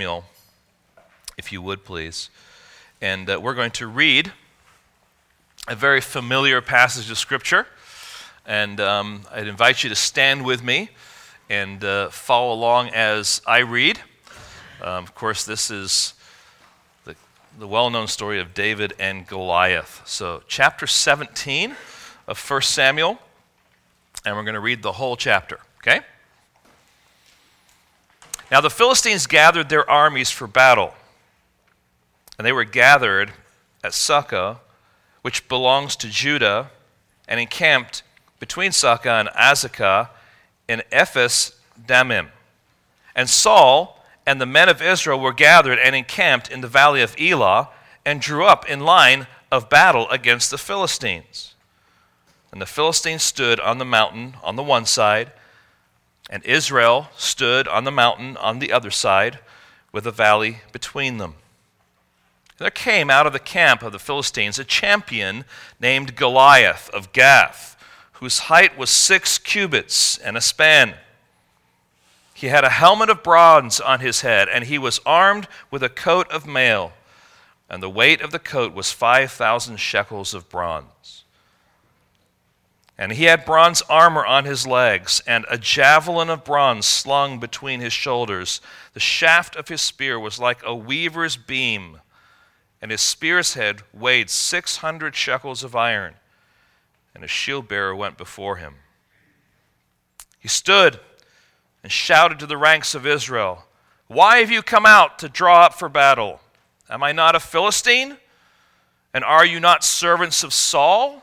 Samuel, if you would please. And uh, we're going to read a very familiar passage of Scripture. And um, I'd invite you to stand with me and uh, follow along as I read. Um, of course, this is the, the well known story of David and Goliath. So, chapter 17 of 1 Samuel, and we're going to read the whole chapter, okay? Now the Philistines gathered their armies for battle, and they were gathered at Socoh, which belongs to Judah, and encamped between Socoh and Azekah in Ephes Dammim. And Saul and the men of Israel were gathered and encamped in the valley of Elah, and drew up in line of battle against the Philistines. And the Philistines stood on the mountain on the one side, and Israel stood on the mountain on the other side, with a valley between them. There came out of the camp of the Philistines a champion named Goliath of Gath, whose height was six cubits and a span. He had a helmet of bronze on his head, and he was armed with a coat of mail, and the weight of the coat was 5,000 shekels of bronze. And he had bronze armor on his legs, and a javelin of bronze slung between his shoulders. The shaft of his spear was like a weaver's beam, and his spear's head weighed 600 shekels of iron, and a shield bearer went before him. He stood and shouted to the ranks of Israel, Why have you come out to draw up for battle? Am I not a Philistine? And are you not servants of Saul?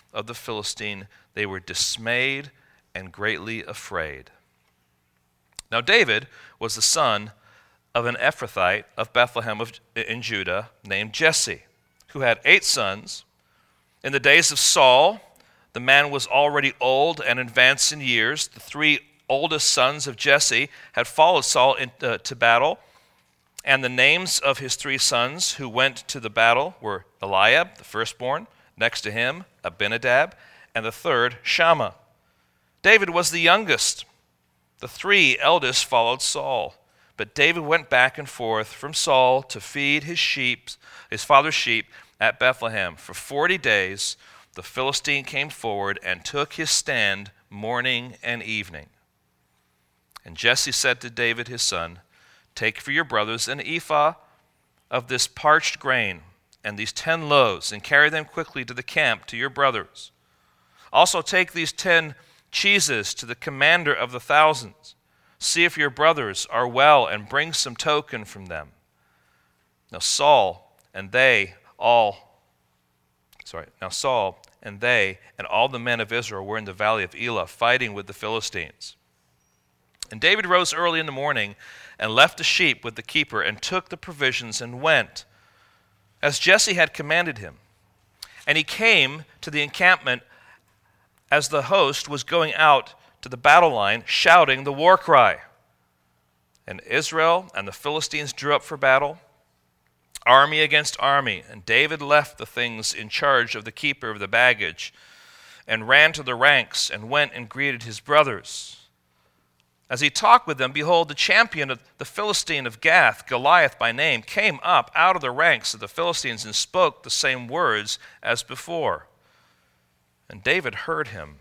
of the Philistine, they were dismayed and greatly afraid. Now, David was the son of an Ephrathite of Bethlehem of, in Judah named Jesse, who had eight sons. In the days of Saul, the man was already old and advanced in years. The three oldest sons of Jesse had followed Saul into uh, battle, and the names of his three sons who went to the battle were Eliab, the firstborn, Next to him, Abinadab, and the third, Shammah. David was the youngest. The three eldest followed Saul. But David went back and forth from Saul to feed his sheep, his father's sheep at Bethlehem. For 40 days, the Philistine came forward and took his stand morning and evening. And Jesse said to David his son, Take for your brothers an ephah of this parched grain and these ten loaves, and carry them quickly to the camp to your brothers. Also, take these ten cheeses to the commander of the thousands. See if your brothers are well, and bring some token from them. Now, Saul and they all, sorry, now Saul and they and all the men of Israel were in the valley of Elah fighting with the Philistines. And David rose early in the morning and left the sheep with the keeper and took the provisions and went as Jesse had commanded him. And he came to the encampment as the host was going out to the battle line, shouting the war cry. And Israel and the Philistines drew up for battle, army against army. And David left the things in charge of the keeper of the baggage and ran to the ranks and went and greeted his brothers. As he talked with them, behold, the champion of the Philistine of Gath, Goliath by name, came up out of the ranks of the Philistines and spoke the same words as before. And David heard him.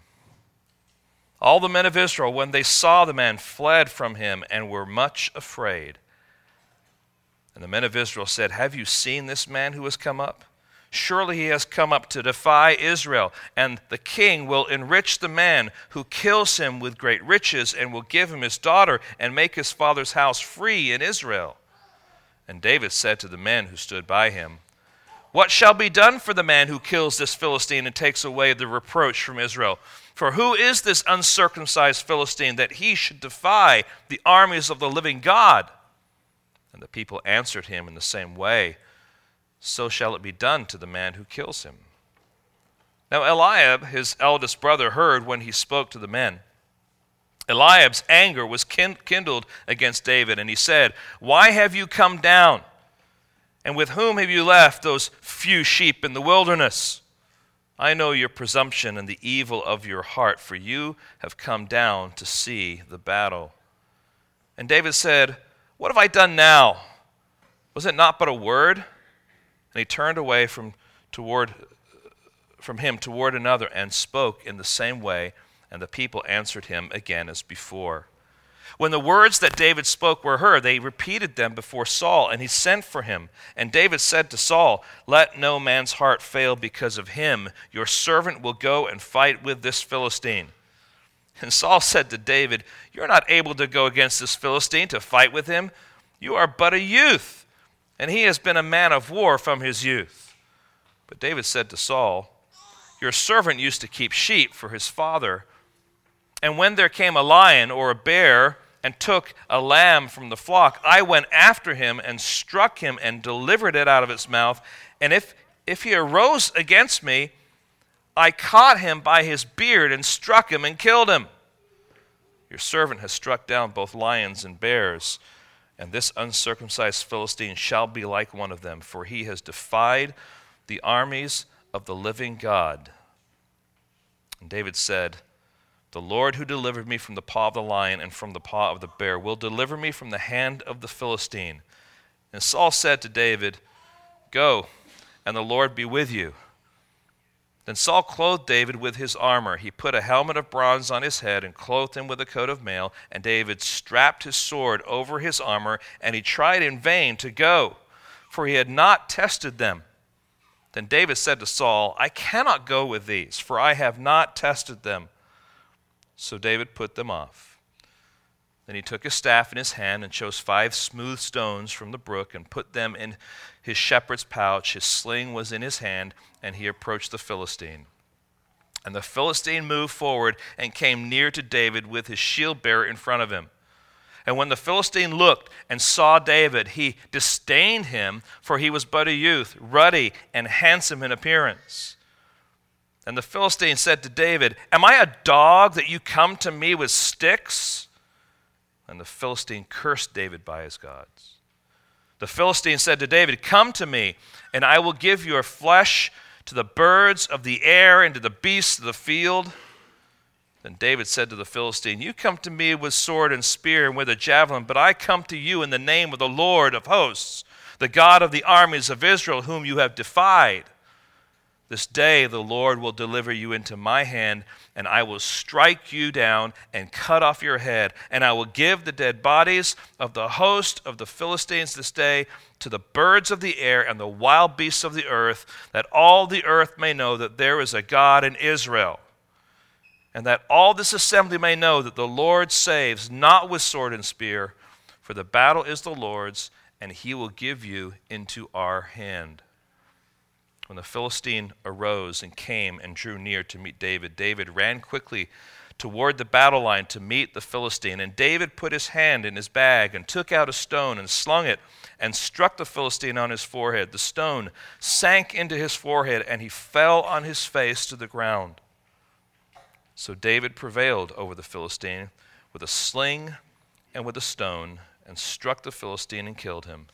All the men of Israel, when they saw the man, fled from him and were much afraid. And the men of Israel said, Have you seen this man who has come up? Surely he has come up to defy Israel, and the king will enrich the man who kills him with great riches, and will give him his daughter, and make his father's house free in Israel. And David said to the men who stood by him, What shall be done for the man who kills this Philistine and takes away the reproach from Israel? For who is this uncircumcised Philistine that he should defy the armies of the living God? And the people answered him in the same way So shall it be done to the man who kills him. Now Eliab, his eldest brother, heard when he spoke to the men. Eliab's anger was kindled against David, and he said, Why have you come down? And with whom have you left those few sheep in the wilderness? I know your presumption and the evil of your heart, for you have come down to see the battle. And David said, What have I done now? Was it not but a word? And he turned away from, toward, from him toward another and spoke in the same way, and the people answered him again as before. When the words that David spoke were heard, they repeated them before Saul, and he sent for him. And David said to Saul, Let no man's heart fail because of him. Your servant will go and fight with this Philistine. And Saul said to David, You're not able to go against this Philistine to fight with him. You are but a youth, and he has been a man of war from his youth. But David said to Saul, Your servant used to keep sheep for his father. And when there came a lion or a bear, and took a lamb from the flock, I went after him and struck him and delivered it out of its mouth. And if, if he arose against me, I caught him by his beard and struck him and killed him. Your servant has struck down both lions and bears, and this uncircumcised Philistine shall be like one of them, for he has defied the armies of the living God. And David said, the Lord who delivered me from the paw of the lion and from the paw of the bear will deliver me from the hand of the Philistine. And Saul said to David, Go, and the Lord be with you. Then Saul clothed David with his armor. He put a helmet of bronze on his head and clothed him with a coat of mail. And David strapped his sword over his armor, and he tried in vain to go, for he had not tested them. Then David said to Saul, I cannot go with these, for I have not tested them. So David put them off. Then he took his staff in his hand and chose five smooth stones from the brook and put them in his shepherd's pouch. His sling was in his hand, and he approached the Philistine. And the Philistine moved forward and came near to David with his shield bearer in front of him. And when the Philistine looked and saw David, he disdained him, for he was but a youth, ruddy and handsome in appearance. And the Philistine said to David, Am I a dog that you come to me with sticks? And the Philistine cursed David by his gods. The Philistine said to David, Come to me, and I will give your flesh to the birds of the air and to the beasts of the field. Then David said to the Philistine, You come to me with sword and spear and with a javelin, but I come to you in the name of the Lord of hosts, the God of the armies of Israel, whom you have defied. This day the Lord will deliver you into my hand, and I will strike you down and cut off your head. And I will give the dead bodies of the host of the Philistines this day to the birds of the air and the wild beasts of the earth, that all the earth may know that there is a God in Israel. And that all this assembly may know that the Lord saves not with sword and spear, for the battle is the Lord's, and he will give you into our hand. When the Philistine arose and came and drew near to meet David, David ran quickly toward the battle line to meet the Philistine. And David put his hand in his bag and took out a stone and slung it and struck the Philistine on his forehead. The stone sank into his forehead and he fell on his face to the ground. So David prevailed over the Philistine with a sling and with a stone and struck the Philistine and killed him.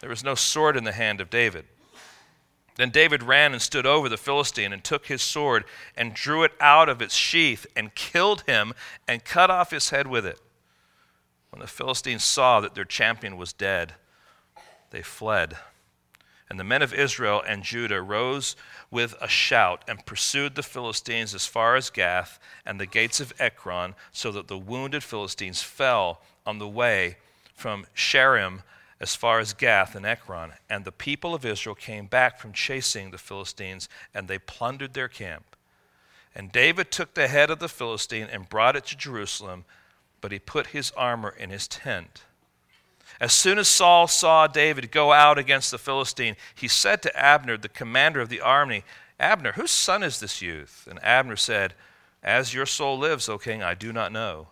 There was no sword in the hand of David then David ran and stood over the Philistine and took his sword and drew it out of its sheath and killed him and cut off his head with it. When the Philistines saw that their champion was dead, they fled. And the men of Israel and Judah rose with a shout and pursued the Philistines as far as Gath and the gates of Ekron, so that the wounded Philistines fell on the way from Shaaraim as far as Gath and Ekron. And the people of Israel came back from chasing the Philistines, and they plundered their camp. And David took the head of the Philistine and brought it to Jerusalem, but he put his armor in his tent. As soon as Saul saw David go out against the Philistine, he said to Abner, the commander of the army, Abner, whose son is this youth? And Abner said, As your soul lives, O king, I do not know.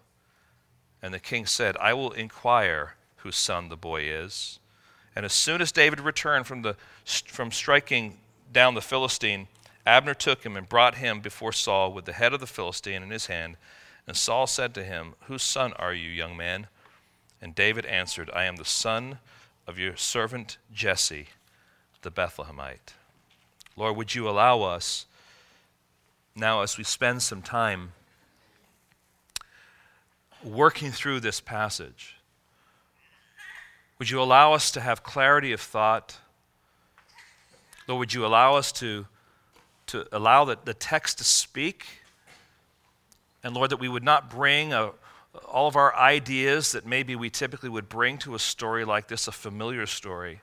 And the king said, I will inquire whose son the boy is. And as soon as David returned from, the, from striking down the Philistine, Abner took him and brought him before Saul with the head of the Philistine in his hand. And Saul said to him, Whose son are you, young man? And David answered, I am the son of your servant Jesse, the Bethlehemite. Lord, would you allow us now, as we spend some time working through this passage, would you allow us to have clarity of thought? Lord, would you allow us to, to allow the, the text to speak? And Lord, that we would not bring a, all of our ideas that maybe we typically would bring to a story like this, a familiar story.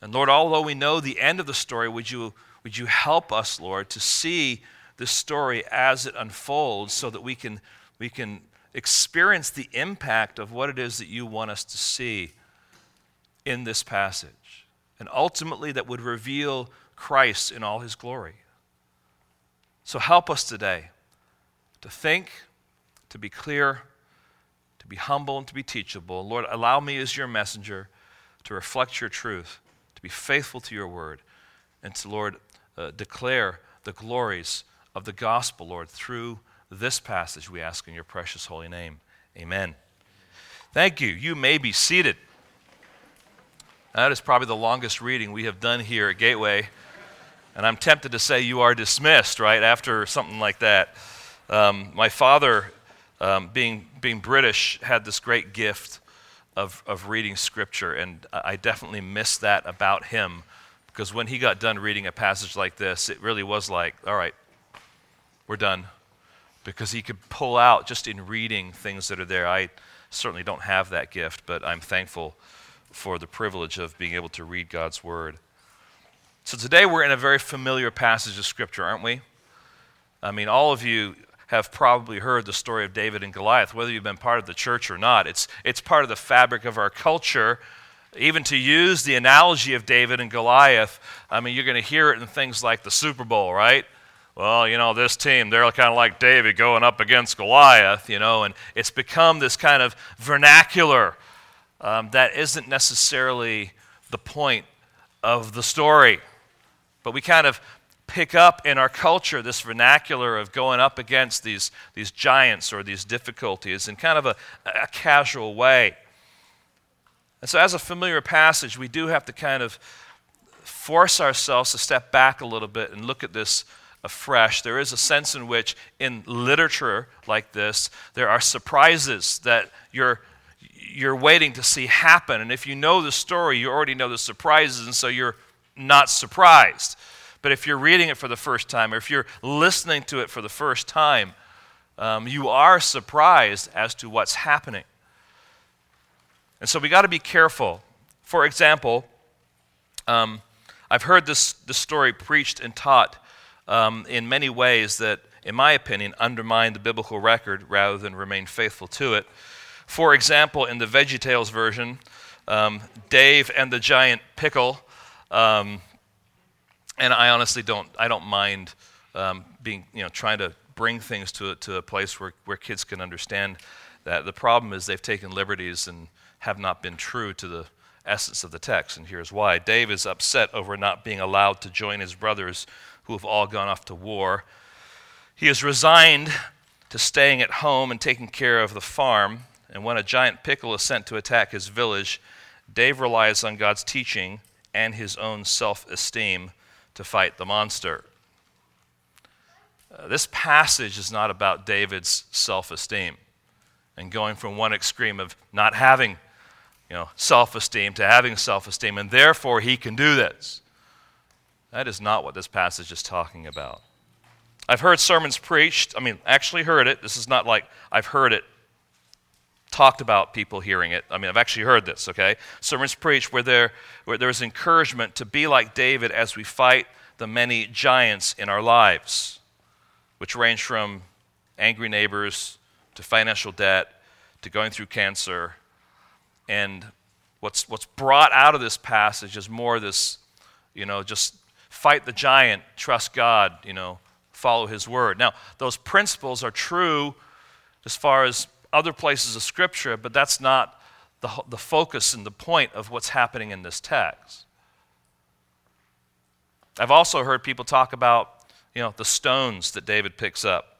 And Lord, although we know the end of the story, would you, would you help us, Lord, to see this story as it unfolds so that we can, we can experience the impact of what it is that you want us to see in this passage. And ultimately, that would reveal Christ in all his glory. So help us today to think, to be clear, to be humble, and to be teachable. Lord, allow me as your messenger to reflect your truth, to be faithful to your word, and to, Lord, uh, declare the glories of the gospel, Lord, through this passage, we ask in your precious holy name. Amen. Thank you. You may be seated. That is probably the longest reading we have done here at Gateway. And I'm tempted to say you are dismissed, right, after something like that. Um, my father, um, being, being British, had this great gift of, of reading scripture, and I definitely miss that about him because when he got done reading a passage like this, it really was like, all right, we're done because he could pull out just in reading things that are there. I certainly don't have that gift, but I'm thankful for the privilege of being able to read God's Word. So today we're in a very familiar passage of Scripture, aren't we? I mean, all of you have probably heard the story of David and Goliath, whether you've been part of the church or not. It's, it's part of the fabric of our culture. Even to use the analogy of David and Goliath, I mean, you're going to hear it in things like the Super Bowl, right? Well, you know, this team, they're kind of like David going up against Goliath, you know, and it's become this kind of vernacular um, that isn't necessarily the point of the story. But we kind of pick up in our culture this vernacular of going up against these, these giants or these difficulties in kind of a, a casual way. And so, as a familiar passage, we do have to kind of force ourselves to step back a little bit and look at this afresh. There is a sense in which, in literature like this, there are surprises that you're, you're waiting to see happen. And if you know the story, you already know the surprises, and so you're not surprised. But if you're reading it for the first time, or if you're listening to it for the first time, um, you are surprised as to what's happening. And so we got to be careful. For example, um, I've heard this, this story preached and taught um, in many ways that, in my opinion, undermine the biblical record rather than remain faithful to it. For example, in the VeggieTales version, um, Dave and the giant pickle, um, and I honestly don't, I don't mind um, being, you know, trying to bring things to, to a place where, where kids can understand that. The problem is they've taken liberties and have not been true to the essence of the text, and here's why. Dave is upset over not being allowed to join his brothers who have all gone off to war. He is resigned to staying at home and taking care of the farm. And when a giant pickle is sent to attack his village, Dave relies on God's teaching and his own self esteem to fight the monster. Uh, this passage is not about David's self esteem and going from one extreme of not having you know, self esteem to having self esteem, and therefore he can do this. That is not what this passage is talking about. I've heard sermons preached. I mean, actually heard it. This is not like I've heard it talked about people hearing it. I mean, I've actually heard this, okay? Sermons preached where, there, where there's encouragement to be like David as we fight the many giants in our lives, which range from angry neighbors to financial debt to going through cancer. And what's, what's brought out of this passage is more this, you know, just fight the giant, trust God, you know, follow his word. Now, those principles are true as far as other places of scripture, but that's not the, the focus and the point of what's happening in this text. I've also heard people talk about, you know, the stones that David picks up.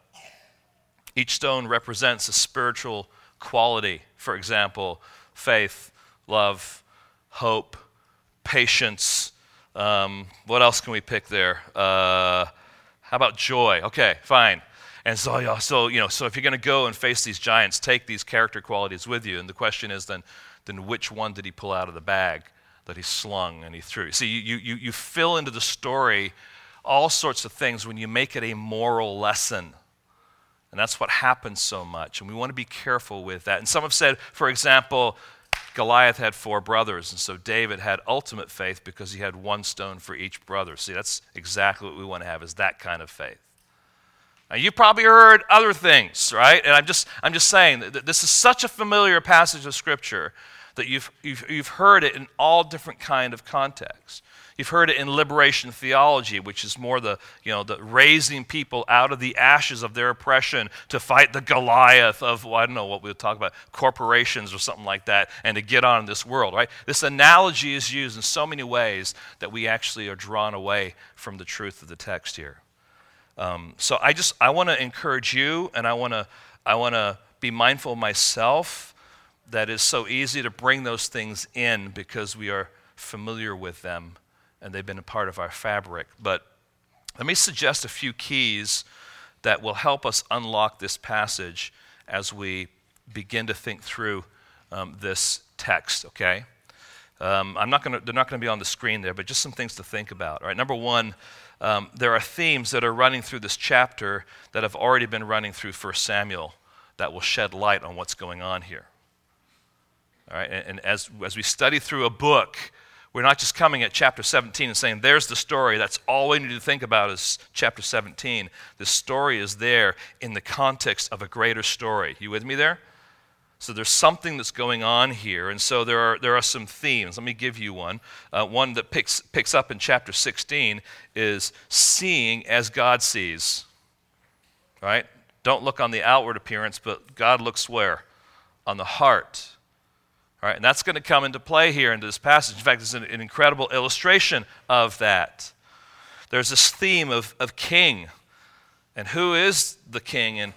Each stone represents a spiritual quality. For example, faith, love, hope, patience. Um, what else can we pick there? Uh, how about joy? Okay, fine. And so, so, you know, so if you're going to go and face these giants, take these character qualities with you. And the question is then, then which one did he pull out of the bag that he slung and he threw? See, you, you, you fill into the story all sorts of things when you make it a moral lesson. And that's what happens so much. And we want to be careful with that. And some have said, for example, Goliath had four brothers, and so David had ultimate faith because he had one stone for each brother. See, that's exactly what we want to have is that kind of faith. Now, you probably heard other things, right? And I'm just, I'm just saying that this is such a familiar passage of Scripture that you've, you've, you've heard it in all different kind of contexts. You've heard it in liberation theology, which is more the, you know, the raising people out of the ashes of their oppression to fight the Goliath of, well, I don't know what we'll talk about, corporations or something like that, and to get on in this world, right? This analogy is used in so many ways that we actually are drawn away from the truth of the text here. Um, so I just I want to encourage you, and I want to I want to be mindful of myself. it's so easy to bring those things in because we are familiar with them, and they've been a part of our fabric. But let me suggest a few keys that will help us unlock this passage as we begin to think through um, this text. Okay. Um, I'm not to, they're not going to be on the screen there, but just some things to think about. All right, number one, um, there are themes that are running through this chapter that have already been running through 1 Samuel that will shed light on what's going on here. All right, and, and as, as we study through a book, we're not just coming at chapter 17 and saying, there's the story. That's all we need to think about is chapter 17. The story is there in the context of a greater story. You with me there? So there's something that's going on here. And so there are, there are some themes. Let me give you one. Uh, one that picks, picks up in chapter 16 is seeing as God sees. Right? Don't look on the outward appearance, but God looks where? On the heart. All right, and that's going to come into play here in this passage. In fact, it's an, an incredible illustration of that. There's this theme of, of king and who is the king and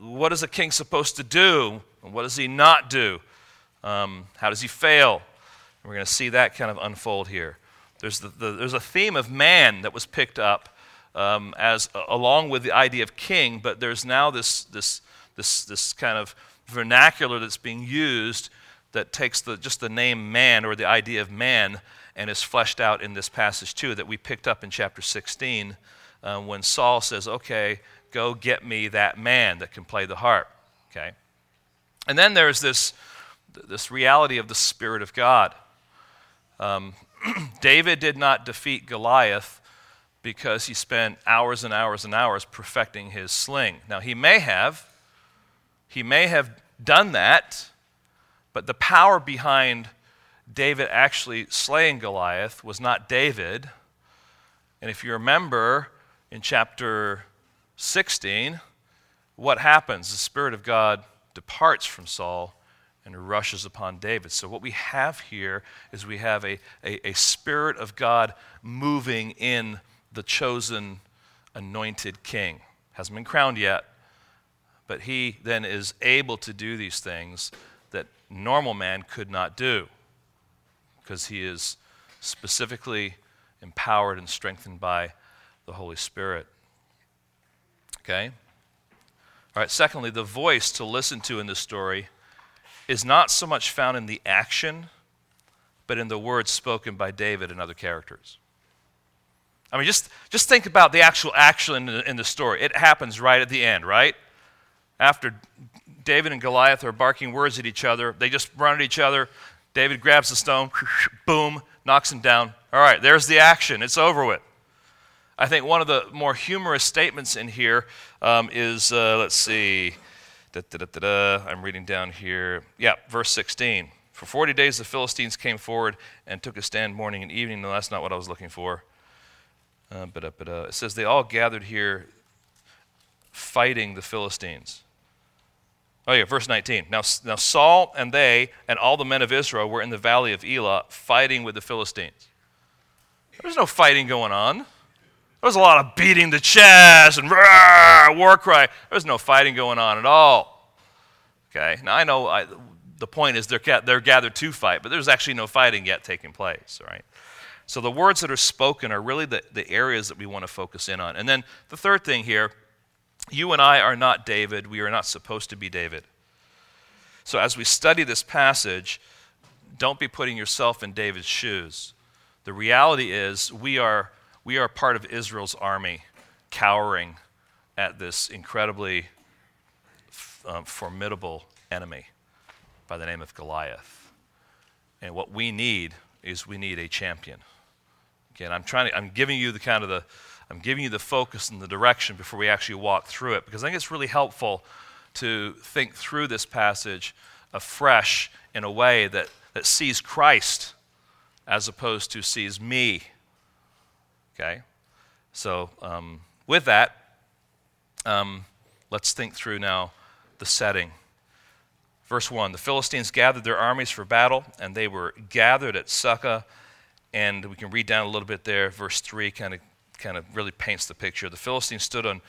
what is a king supposed to do and what does he not do? Um, how does he fail? And we're going to see that kind of unfold here. There's, the, the, there's a theme of man that was picked up um, as along with the idea of king, but there's now this, this, this, this kind of vernacular that's being used that takes the, just the name man or the idea of man and is fleshed out in this passage too that we picked up in chapter 16 uh, when Saul says, Okay, go get me that man that can play the harp. Okay? And then there's this, this reality of the Spirit of God. Um, David did not defeat Goliath because he spent hours and hours and hours perfecting his sling. Now, he may have. He may have done that, but the power behind David actually slaying Goliath was not David. And if you remember in chapter 16, what happens? The Spirit of God departs from Saul and rushes upon David. So, what we have here is we have a, a, a, Spirit of God moving in the chosen, anointed king. Hasn't been crowned yet, but he then is able to do these things that normal man could not do because he is specifically empowered and strengthened by the Holy Spirit. Okay? All right, secondly, the voice to listen to in this story is not so much found in the action, but in the words spoken by David and other characters. I mean, just, just think about the actual action in the, in the story. It happens right at the end, right? After David and Goliath are barking words at each other, they just run at each other. David grabs the stone, boom, knocks him down. All right, there's the action. It's over with. I think one of the more humorous statements in here um, is uh, let's see, da, da, da, I'm reading down here. Yeah, verse 16. For 40 days the Philistines came forward and took a stand morning and evening. No, that's not what I was looking for. Uh, it says they all gathered here fighting the Philistines. Oh, yeah, verse 19. Now, now Saul and they and all the men of Israel were in the valley of Elah fighting with the Philistines. There was no fighting going on. There was a lot of beating the chest and rah, war cry. There was no fighting going on at all. Okay, now I know I, the point is they're, they're gathered to fight, but there's actually no fighting yet taking place, right? So the words that are spoken are really the, the areas that we want to focus in on. And then the third thing here you and I are not David. We are not supposed to be David. So as we study this passage, don't be putting yourself in David's shoes. The reality is, we are, we are part of Israel's army, cowering at this incredibly um, formidable enemy by the name of Goliath. And what we need is we need a champion. Again, I'm trying to, I'm giving you the kind of the, I'm giving you the focus and the direction before we actually walk through it because I think it's really helpful to think through this passage afresh in a way that, that sees Christ as opposed to sees me. Okay? So, um, with that, um, let's think through now the setting. Verse 1 The Philistines gathered their armies for battle, and they were gathered at Socoh. And we can read down a little bit there. Verse 3 kind of kind of really paints the picture. The Philistines stood on,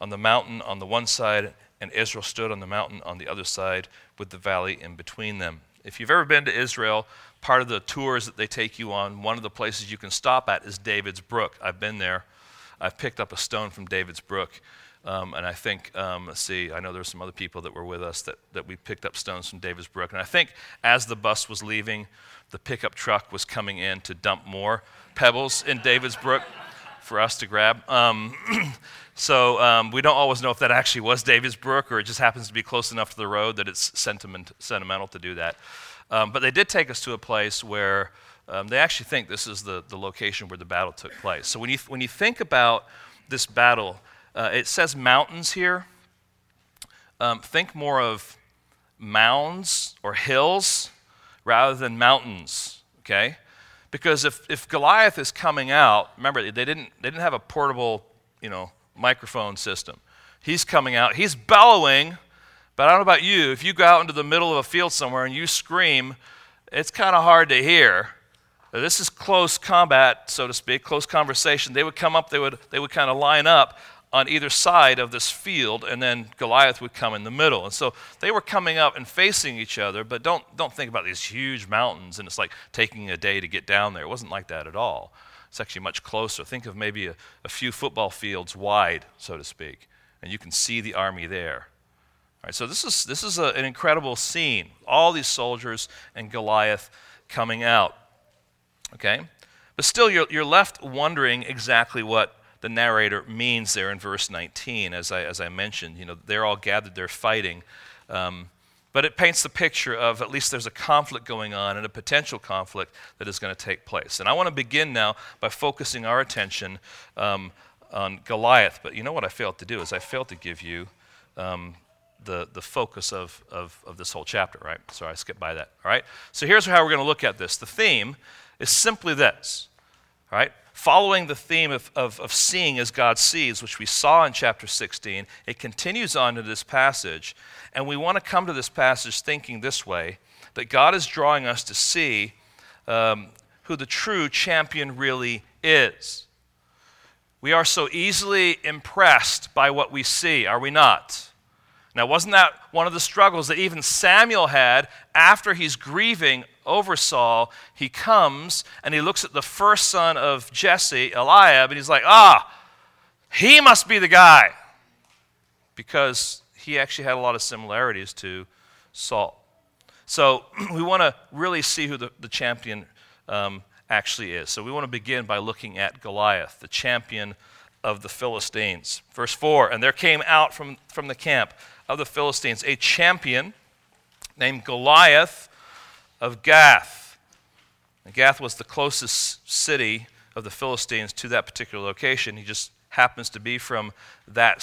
on the mountain on the one side, and Israel stood on the mountain on the other side, with the valley in between them. If you've ever been to Israel, part of the tours that they take you on, one of the places you can stop at is David's Brook. I've been there. I've picked up a stone from David's Brook. Um, and I think, um, let's see, I know there were some other people that were with us that, that we picked up stones from David's Brook. And I think as the bus was leaving, the pickup truck was coming in to dump more pebbles in David's Brook for us to grab. Um, so um, we don't always know if that actually was David's Brook or it just happens to be close enough to the road that it's sentiment, sentimental to do that. Um, but they did take us to a place where um, they actually think this is the, the location where the battle took place. So when you, when you think about this battle, uh, it says mountains here. Um, think more of mounds or hills rather than mountains, okay? Because if, if Goliath is coming out, remember, they didn't, they didn't have a portable, you know, microphone system. He's coming out, he's bellowing, but I don't know about you, if you go out into the middle of a field somewhere and you scream, it's kind of hard to hear. This is close combat, so to speak, close conversation. They would come up, they would, they would kind of line up on either side of this field, and then Goliath would come in the middle. And so they were coming up and facing each other, but don't, don't think about these huge mountains and it's like taking a day to get down there. It wasn't like that at all. It's actually much closer. Think of maybe a, a few football fields wide, so to speak, and you can see the army there. All right, so this is, this is a, an incredible scene. All these soldiers and Goliath coming out. Okay? But still, you're, you're left wondering exactly what the narrator means there in verse 19. As I, as I mentioned, you know, they're all gathered, they're fighting. Um, but it paints the picture of at least there's a conflict going on and a potential conflict that is going to take place. And I want to begin now by focusing our attention um, on Goliath. But you know what I failed to do is I failed to give you um, the, the focus of, of, of this whole chapter, right? Sorry, I skipped by that. All right? So here's how we're going to look at this. The theme is simply this, all right? Following the theme of, of, of, seeing as God sees, which we saw in chapter 16, it continues on to this passage. And we want to come to this passage thinking this way that God is drawing us to see um, who the true champion really is. We are so easily impressed by what we see, are we not? Now, wasn't that one of the struggles that even Samuel had after he's grieving over Saul? He comes and he looks at the first son of Jesse, Eliab, and he's like, ah, he must be the guy. Because he actually had a lot of similarities to Saul. So we want to really see who the, the champion um, actually is. So we want to begin by looking at Goliath, the champion of the Philistines. Verse 4 And there came out from, from the camp of the Philistines, a champion named Goliath of Gath. And Gath was the closest city of the Philistines to that particular location. He just happens to be from that,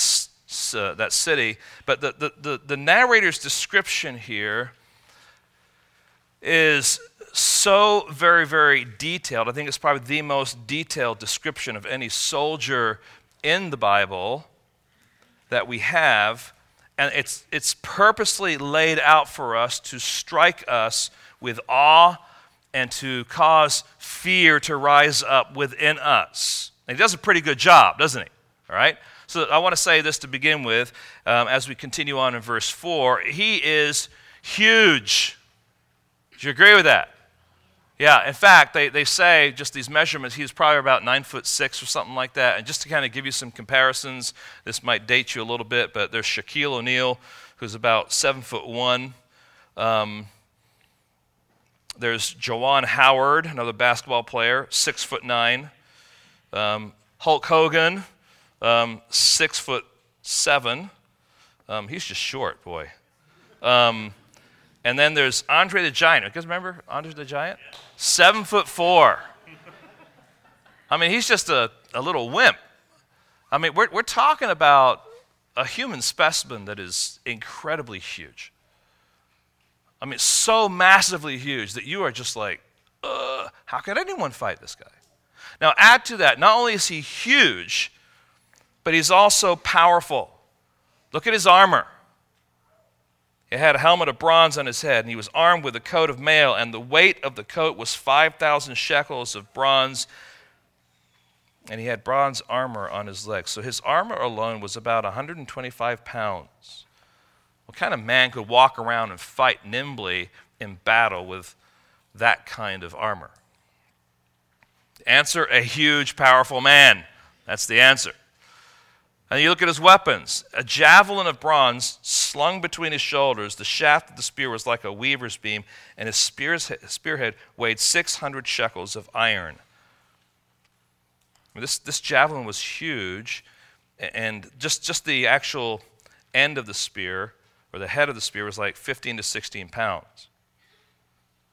uh, that city. But the, the, the, the narrator's description here is so very, very detailed. I think it's probably the most detailed description of any soldier in the Bible that we have And it's, it's purposely laid out for us to strike us with awe and to cause fear to rise up within us. And he does a pretty good job, doesn't he? All right? So I want to say this to begin with um, as we continue on in verse 4. He is huge. Do you agree with that? Yeah, in fact, they, they say just these measurements, he's probably about nine foot six or something like that. And just to kind of give you some comparisons, this might date you a little bit, but there's Shaquille O'Neal, who's about seven foot one. Um, there's Juwan Howard, another basketball player, six foot nine. Um, Hulk Hogan, um, six foot seven. Um, he's just short, boy. Um, and then there's Andre the Giant. You guys remember Andre the Giant? Seven foot four. I mean, he's just a, a little wimp. I mean, we're, we're talking about a human specimen that is incredibly huge. I mean, so massively huge that you are just like, uh, how could anyone fight this guy? Now, add to that, not only is he huge, but he's also powerful. Look at his armor. He had a helmet of bronze on his head, and he was armed with a coat of mail, and the weight of the coat was 5,000 shekels of bronze, and he had bronze armor on his legs. So his armor alone was about 125 pounds. What kind of man could walk around and fight nimbly in battle with that kind of armor? Answer a huge, powerful man. That's the answer. And you look at his weapons a javelin of bronze slung between his shoulders. The shaft of the spear was like a weaver's beam, and his spearhead weighed 600 shekels of iron. This, this javelin was huge, and just, just the actual end of the spear, or the head of the spear, was like 15 to 16 pounds.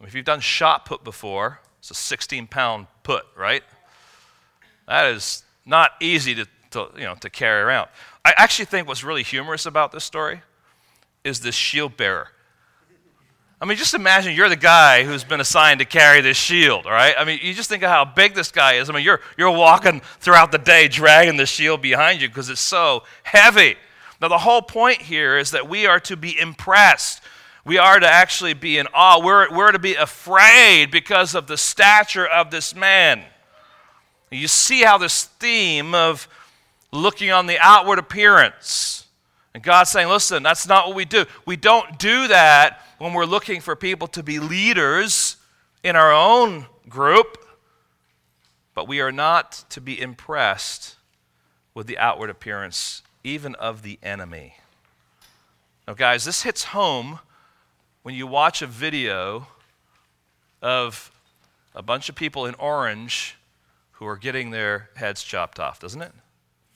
If you've done shot put before, it's a 16 pound put, right? That is not easy to to, you know, to carry around. I actually think what's really humorous about this story is this shield bearer. I mean, just imagine you're the guy who's been assigned to carry this shield, right? I mean, you just think of how big this guy is. I mean, you're, you're walking throughout the day dragging the shield behind you because it's so heavy. Now, the whole point here is that we are to be impressed. We are to actually be in awe. We're, we're to be afraid because of the stature of this man. You see how this theme of looking on the outward appearance. And God's saying, listen, that's not what we do. We don't do that when we're looking for people to be leaders in our own group, but we are not to be impressed with the outward appearance, even of the enemy. Now, guys, this hits home when you watch a video of a bunch of people in orange who are getting their heads chopped off, doesn't it?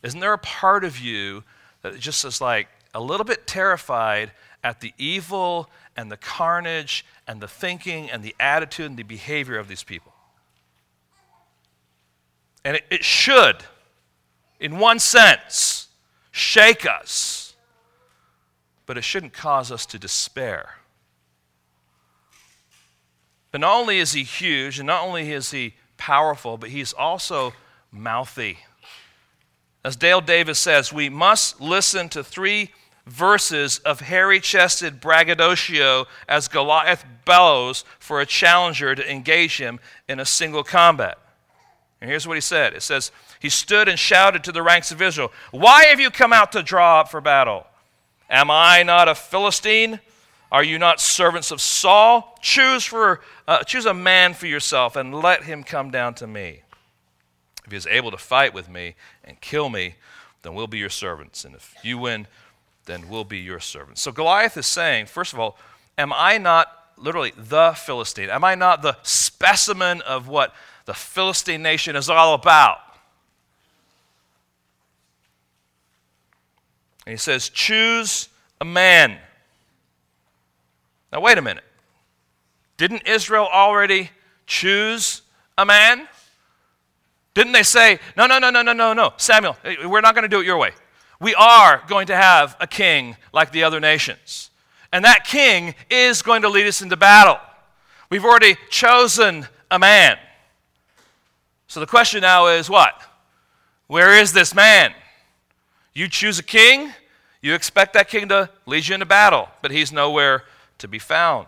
Isn't there a part of you that just is like a little bit terrified at the evil and the carnage and the thinking and the attitude and the behavior of these people? And it, it should, in one sense, shake us, but it shouldn't cause us to despair. But not only is he huge, and not only is he powerful, but he's also mouthy. As Dale Davis says, we must listen to three verses of hairy chested braggadocio as Goliath bellows for a challenger to engage him in a single combat. And here's what he said it says, He stood and shouted to the ranks of Israel, Why have you come out to draw up for battle? Am I not a Philistine? Are you not servants of Saul? Choose, for, uh, choose a man for yourself and let him come down to me. If he is able to fight with me and kill me, then we'll be your servants. And if you win, then we'll be your servants. So Goliath is saying, first of all, am I not literally the Philistine? Am I not the specimen of what the Philistine nation is all about? And he says, choose a man. Now, wait a minute. Didn't Israel already choose a man? Didn't they say, no, no, no, no, no, no, no, Samuel, we're not going to do it your way. We are going to have a king like the other nations. And that king is going to lead us into battle. We've already chosen a man. So the question now is what? Where is this man? You choose a king, You expect that king to lead you into battle, but he's nowhere to be found.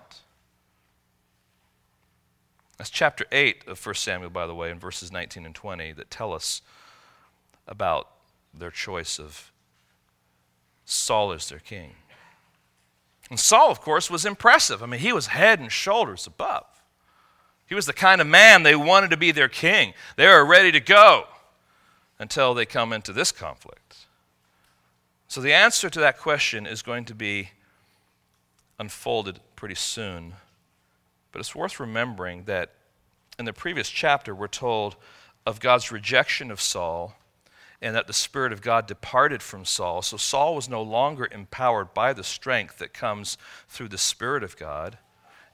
That's chapter 8 of 1 Samuel, by the way, in verses 19 and 20, that tell us about their choice of Saul as their king. And Saul, of course, was impressive. I mean, he was head and shoulders above. He was the kind of man they wanted to be their king. They were ready to go until they come into this conflict. So the answer to that question is going to be unfolded pretty soon. But it's worth remembering that in the previous chapter, we're told of God's rejection of Saul and that the Spirit of God departed from Saul. So Saul was no longer empowered by the strength that comes through the Spirit of God.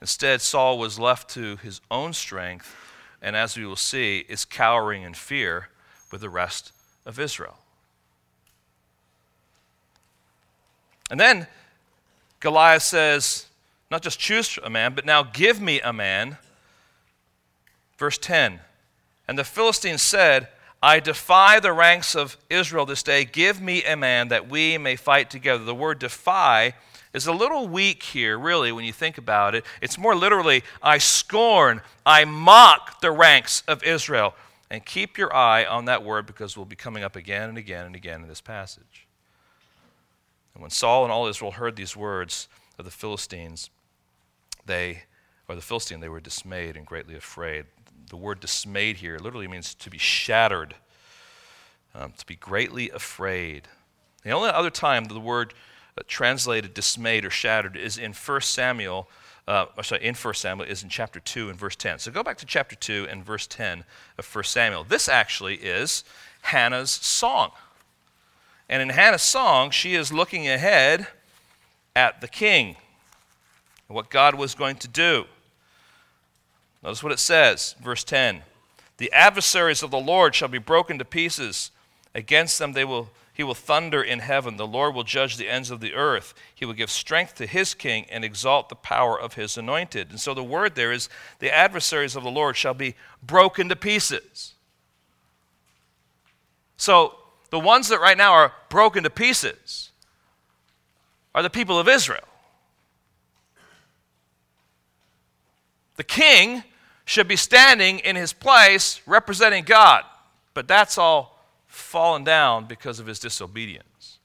Instead, Saul was left to his own strength, and as we will see, is cowering in fear with the rest of Israel. And then Goliath says, not just choose a man, but now give me a man. Verse 10 And the Philistines said, I defy the ranks of Israel this day. Give me a man that we may fight together. The word defy is a little weak here, really, when you think about it. It's more literally, I scorn, I mock the ranks of Israel. And keep your eye on that word because we'll be coming up again and again and again in this passage. And when Saul and all Israel heard these words of the Philistines, they, or the Philistine, they were dismayed and greatly afraid the word dismayed here literally means to be shattered, um, to be greatly afraid. The only other time the word translated dismayed or shattered is in 1 Samuel, uh, sorry, in 1 Samuel is in chapter 2 and verse 10. So go back to chapter 2 and verse 10 of 1 Samuel. This actually is Hannah's song. And in Hannah's song, she is looking ahead at the king and what God was going to do. Notice what it says, verse 10. The adversaries of the Lord shall be broken to pieces. Against them they will, he will thunder in heaven. The Lord will judge the ends of the earth. He will give strength to his king and exalt the power of his anointed. And so the word there is the adversaries of the Lord shall be broken to pieces. So the ones that right now are broken to pieces are the people of Israel. The king should be standing in his place representing God, but that's all fallen down because of his disobedience.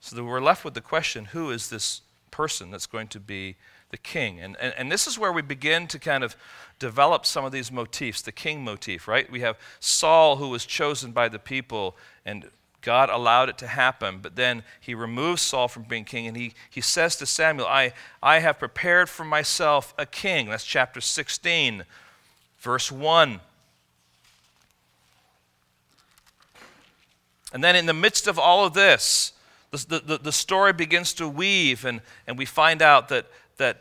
So we're left with the question who is this person that's going to be the king? And, and, and this is where we begin to kind of develop some of these motifs, the king motif, right? We have Saul who was chosen by the people and God allowed it to happen, but then he removes Saul from being king and he, he says to Samuel, I, I have prepared for myself a king. That's chapter 16, verse 1. And then in the midst of all of this, the, the, the story begins to weave, and, and we find out that, that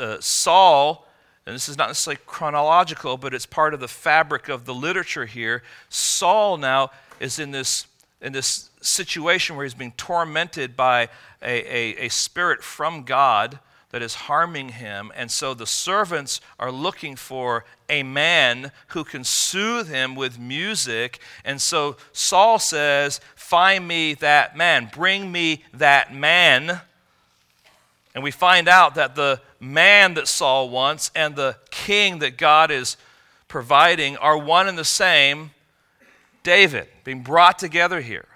uh, Saul, and this is not necessarily chronological, but it's part of the fabric of the literature here. Saul now is in this in this situation where he's being tormented by a, a, a, spirit from God that is harming him. And so the servants are looking for a man who can soothe him with music. And so Saul says, Find me that man, bring me that man. And we find out that the man that Saul wants and the king that God is providing are one and the same David, being brought together here.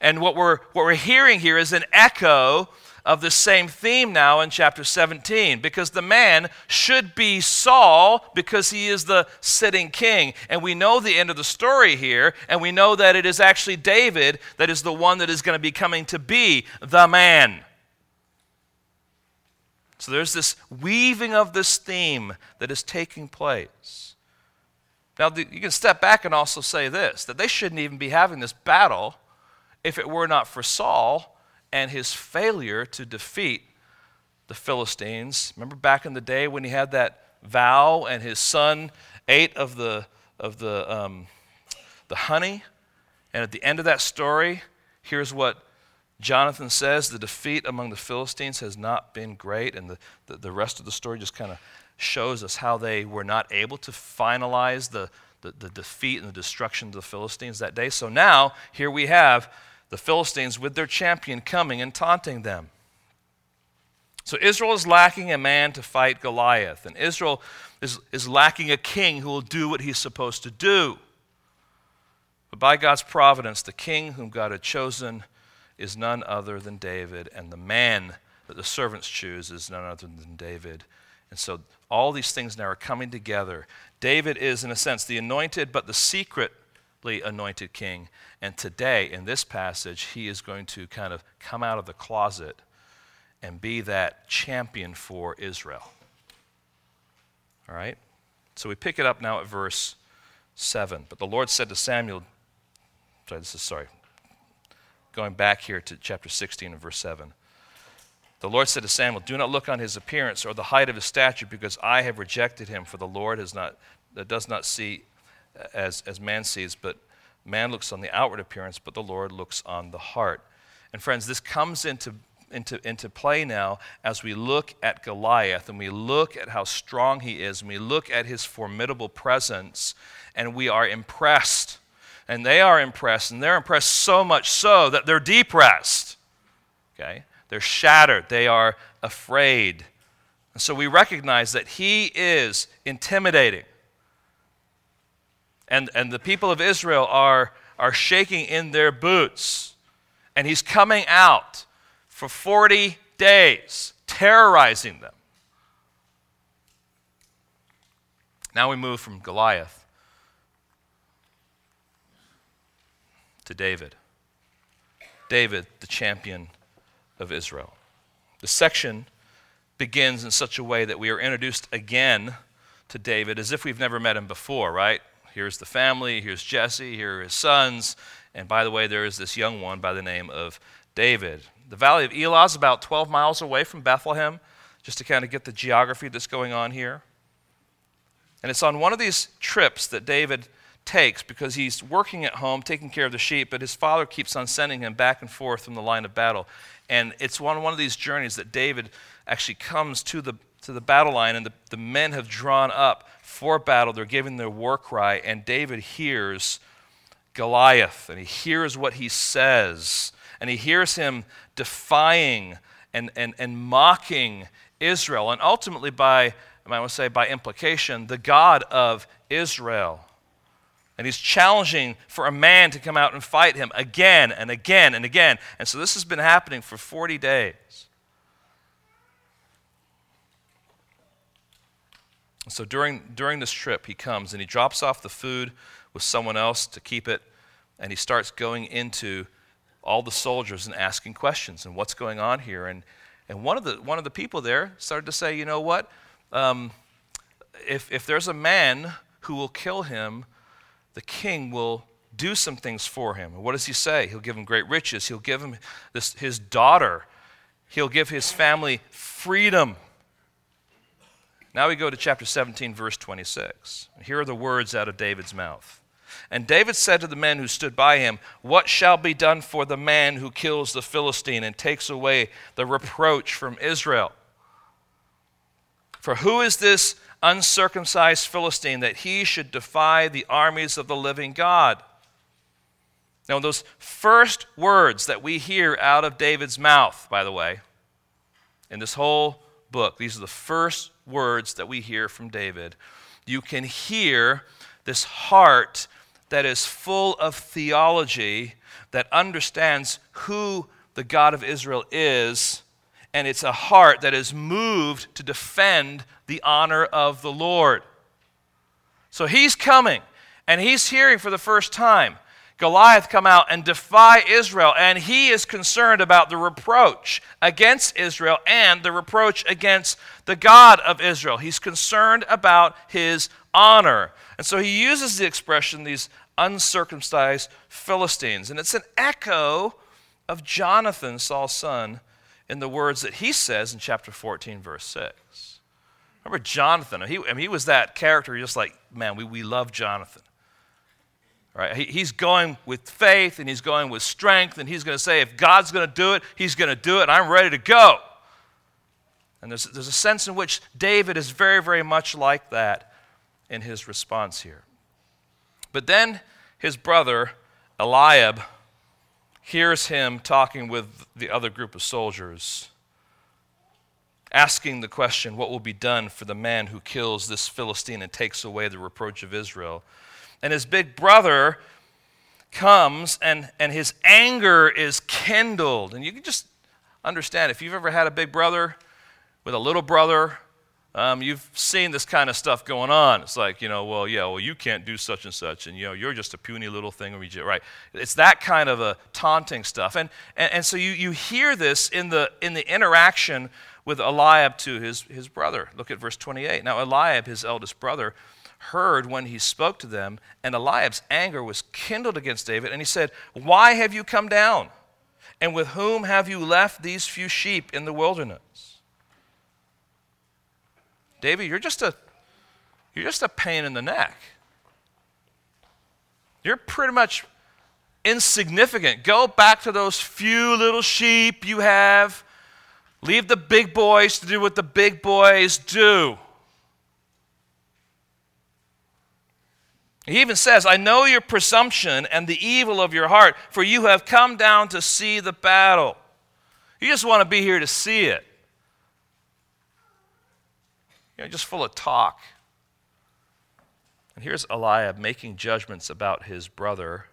And what we're, what we're hearing here is an echo of the same theme now in chapter 17 because the man should be Saul because he is the sitting king. And we know the end of the story here, and we know that it is actually David that is the one that is going to be coming to be the man. So there's this weaving of this theme that is taking place. Now, you can step back and also say this that they shouldn't even be having this battle if it were not for Saul and his failure to defeat the Philistines. Remember back in the day when he had that vow and his son ate of the, of the, um, the honey? And at the end of that story, here's what Jonathan says the defeat among the Philistines has not been great. And the, the, the rest of the story just kind of shows us how they were not able to finalize the, the, the, defeat and the destruction of the Philistines that day. So now, here we have the Philistines with their champion coming and taunting them. So Israel is lacking a man to fight Goliath, and Israel is, is lacking a king who will do what he's supposed to do. But by God's providence, the king whom God had chosen is none other than David, and the man that the servants choose is none other than David. And so all these things now are coming together. David is, in a sense, the anointed, but the secretly anointed king. And today, in this passage, he is going to kind of come out of the closet and be that champion for Israel. All right? So we pick it up now at verse 7. But the Lord said to Samuel, sorry, this is sorry, going back here to chapter 16 and verse 7. The Lord said to Samuel, Do not look on his appearance or the height of his stature, because I have rejected him, for the Lord has not, does not see as, as man sees, but man looks on the outward appearance, but the Lord looks on the heart. And friends, this comes into, into, into play now as we look at Goliath and we look at how strong he is, and we look at his formidable presence, and we are impressed. And they are impressed, and they're impressed so much so that they're depressed. Okay? They're shattered. They are afraid. And so we recognize that he is intimidating. And, and the people of Israel are, are shaking in their boots. And he's coming out for 40 days, terrorizing them. Now we move from Goliath to David. David, the champion of Israel. The section begins in such a way that we are introduced again to David as if we've never met him before, right? Here's the family, here's Jesse, here are his sons, and by the way, there is this young one by the name of David. The valley of Elah is about 12 miles away from Bethlehem, just to kind of get the geography that's going on here. And it's on one of these trips that David takes because he's working at home, taking care of the sheep, but his father keeps on sending him back and forth from the line of battle. And it's on one of these journeys that David actually comes to the, to the battle line, and the, the men have drawn up for battle. They're giving their war cry, and David hears Goliath, and he hears what he says, and he hears him defying and, and, and mocking Israel, and ultimately, by, I want to say, by implication, the God of Israel. And he's challenging for a man to come out and fight him again and again and again. And so this has been happening for 40 days. So during, during this trip, he comes and he drops off the food with someone else to keep it, and he starts going into all the soldiers and asking questions and what's going on here. And, and one, of the, one of the people there started to say, you know what? Um, if, if there's a man who will kill him, the king will do some things for him. And what does he say? He'll give him great riches. He'll give him this, his daughter. He'll give his family freedom. Now we go to chapter 17, verse 26. Here are the words out of David's mouth. And David said to the men who stood by him, What shall be done for the man who kills the Philistine and takes away the reproach from Israel? For who is this uncircumcised Philistine that he should defy the armies of the living God. Now, those first words that we hear out of David's mouth, by the way, in this whole book, these are the first words that we hear from David. You can hear this heart that is full of theology, that understands who the God of Israel is and it's a heart that is moved to defend the honor of the Lord. So he's coming, and he's hearing for the first time Goliath come out and defy Israel, and he is concerned about the reproach against Israel and the reproach against the God of Israel. He's concerned about his honor. And so he uses the expression, these uncircumcised Philistines. And it's an echo of Jonathan, Saul's son, in the words that he says in chapter 14, verse 6. Remember Jonathan? He, I mean, he was that character, just like, man, we, we love Jonathan. Right? He, he's going with faith and he's going with strength, and he's going to say, if God's going to do it, he's going to do it, and I'm ready to go. And there's, there's a sense in which David is very, very much like that in his response here. But then his brother, Eliab, hears him talking with the other group of soldiers, asking the question, What will be done for the man who kills this Philistine and takes away the reproach of Israel? And his big brother comes and, and his anger is kindled. And you can just understand if you've ever had a big brother with a little brother, um, you've seen this kind of stuff going on. It's like, you know, well, yeah, well, you can't do such and such, and, you know, you're just a puny little thing, right? It's that kind of a taunting stuff. And, and, and so you, you hear this in the, in the interaction with Eliab to his, his brother. Look at verse 28. Now, Eliab, his eldest brother, heard when he spoke to them, and Eliab's anger was kindled against David, and he said, Why have you come down? And with whom have you left these few sheep in the wilderness? David, you're just a you're just a pain in the neck. You're pretty much insignificant. Go back to those few little sheep you have. Leave the big boys to do what the big boys do. He even says, I know your presumption and the evil of your heart, for you have come down to see the battle. You just want to be here to see it. You know, just full of talk. And here's Eliab making judgments about his brother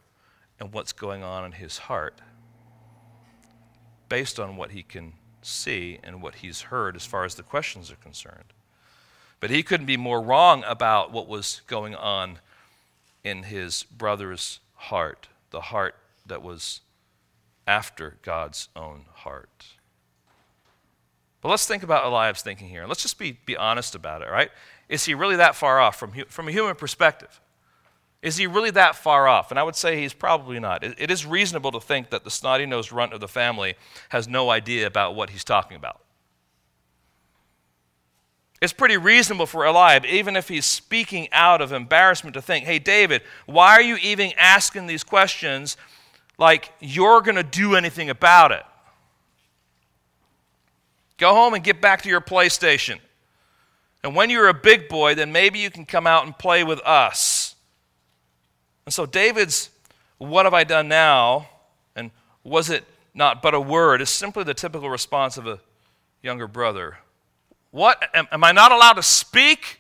and what's going on in his heart based on what he can see and what he's heard as far as the questions are concerned. But he couldn't be more wrong about what was going on in his brother's heart, the heart that was after God's own heart. But let's think about Eliab's thinking here. Let's just be, be honest about it, right? Is he really that far off from, from a human perspective? Is he really that far off? And I would say he's probably not. it, it is reasonable to think that the snotty nosed runt of the family has no idea about what he's talking about. It's pretty reasonable for Eliab, even if he's speaking out of embarrassment, to think, hey, David, why are you even asking these questions like you're going to do anything about it? Go home and get back to your PlayStation. And when you're a big boy, then maybe you can come out and play with us. And so David's, What have I done now? And was it not but a word? is simply the typical response of a younger brother. What? Am, am I not allowed to speak?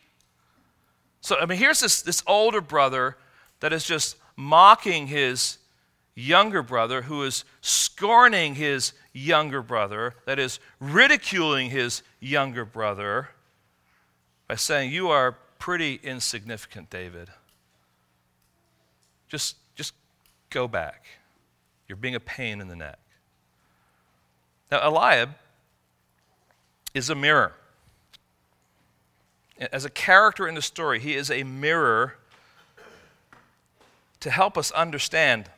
So, I mean, here's this, this older brother that is just mocking his younger brother, who is scorning his younger brother, that is, ridiculing his younger brother, by saying, You are pretty insignificant, David. Just, just go back. You're being a pain in the neck. Now, Eliab is a mirror. As a character in the story, he is a mirror to help us understand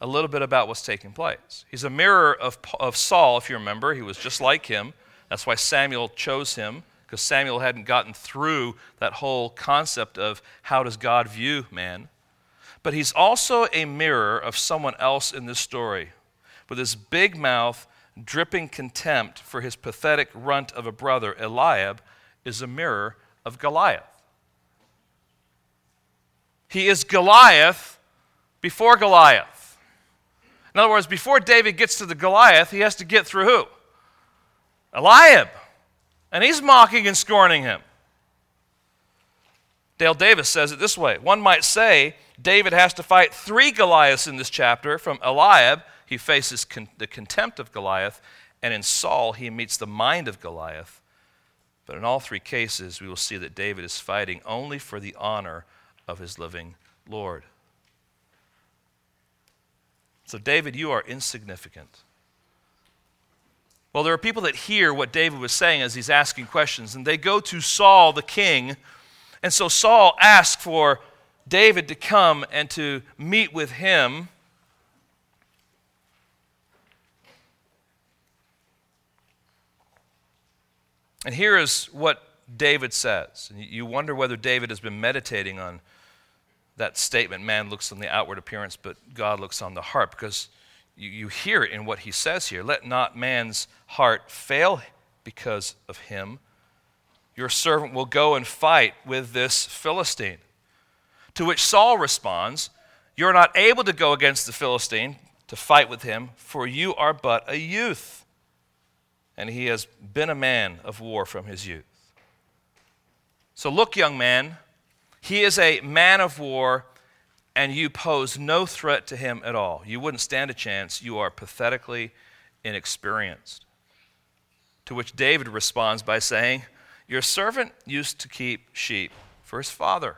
a little bit about what's taking place. He's a mirror of, of Saul, if you remember. He was just like him. That's why Samuel chose him, because Samuel hadn't gotten through that whole concept of how does God view man. But he's also a mirror of someone else in this story, with his big mouth dripping contempt for his pathetic runt of a brother, Eliab, is a mirror of Goliath. He is Goliath before Goliath. In other words, before David gets to the Goliath, he has to get through who? Eliab. And he's mocking and scorning him. Dale Davis says it this way One might say David has to fight three Goliaths in this chapter. From Eliab, he faces con- the contempt of Goliath, and in Saul, he meets the mind of Goliath. But in all three cases, we will see that David is fighting only for the honor of his living Lord. So, David, you are insignificant. Well, there are people that hear what David was saying as he's asking questions, and they go to Saul, the king. And so Saul asks for David to come and to meet with him. And here is what David says. You wonder whether David has been meditating on that statement man looks on the outward appearance, but God looks on the heart, because you, you hear it in what he says here. Let not man's heart fail because of him. Your servant will go and fight with this Philistine. To which Saul responds, You're not able to go against the Philistine, to fight with him, for you are but a youth. And he has been a man of war from his youth. So look, young man, he is a man of war, and you pose no threat to him at all. You wouldn't stand a chance. You are pathetically inexperienced. To which David responds by saying, Your servant used to keep sheep for his father.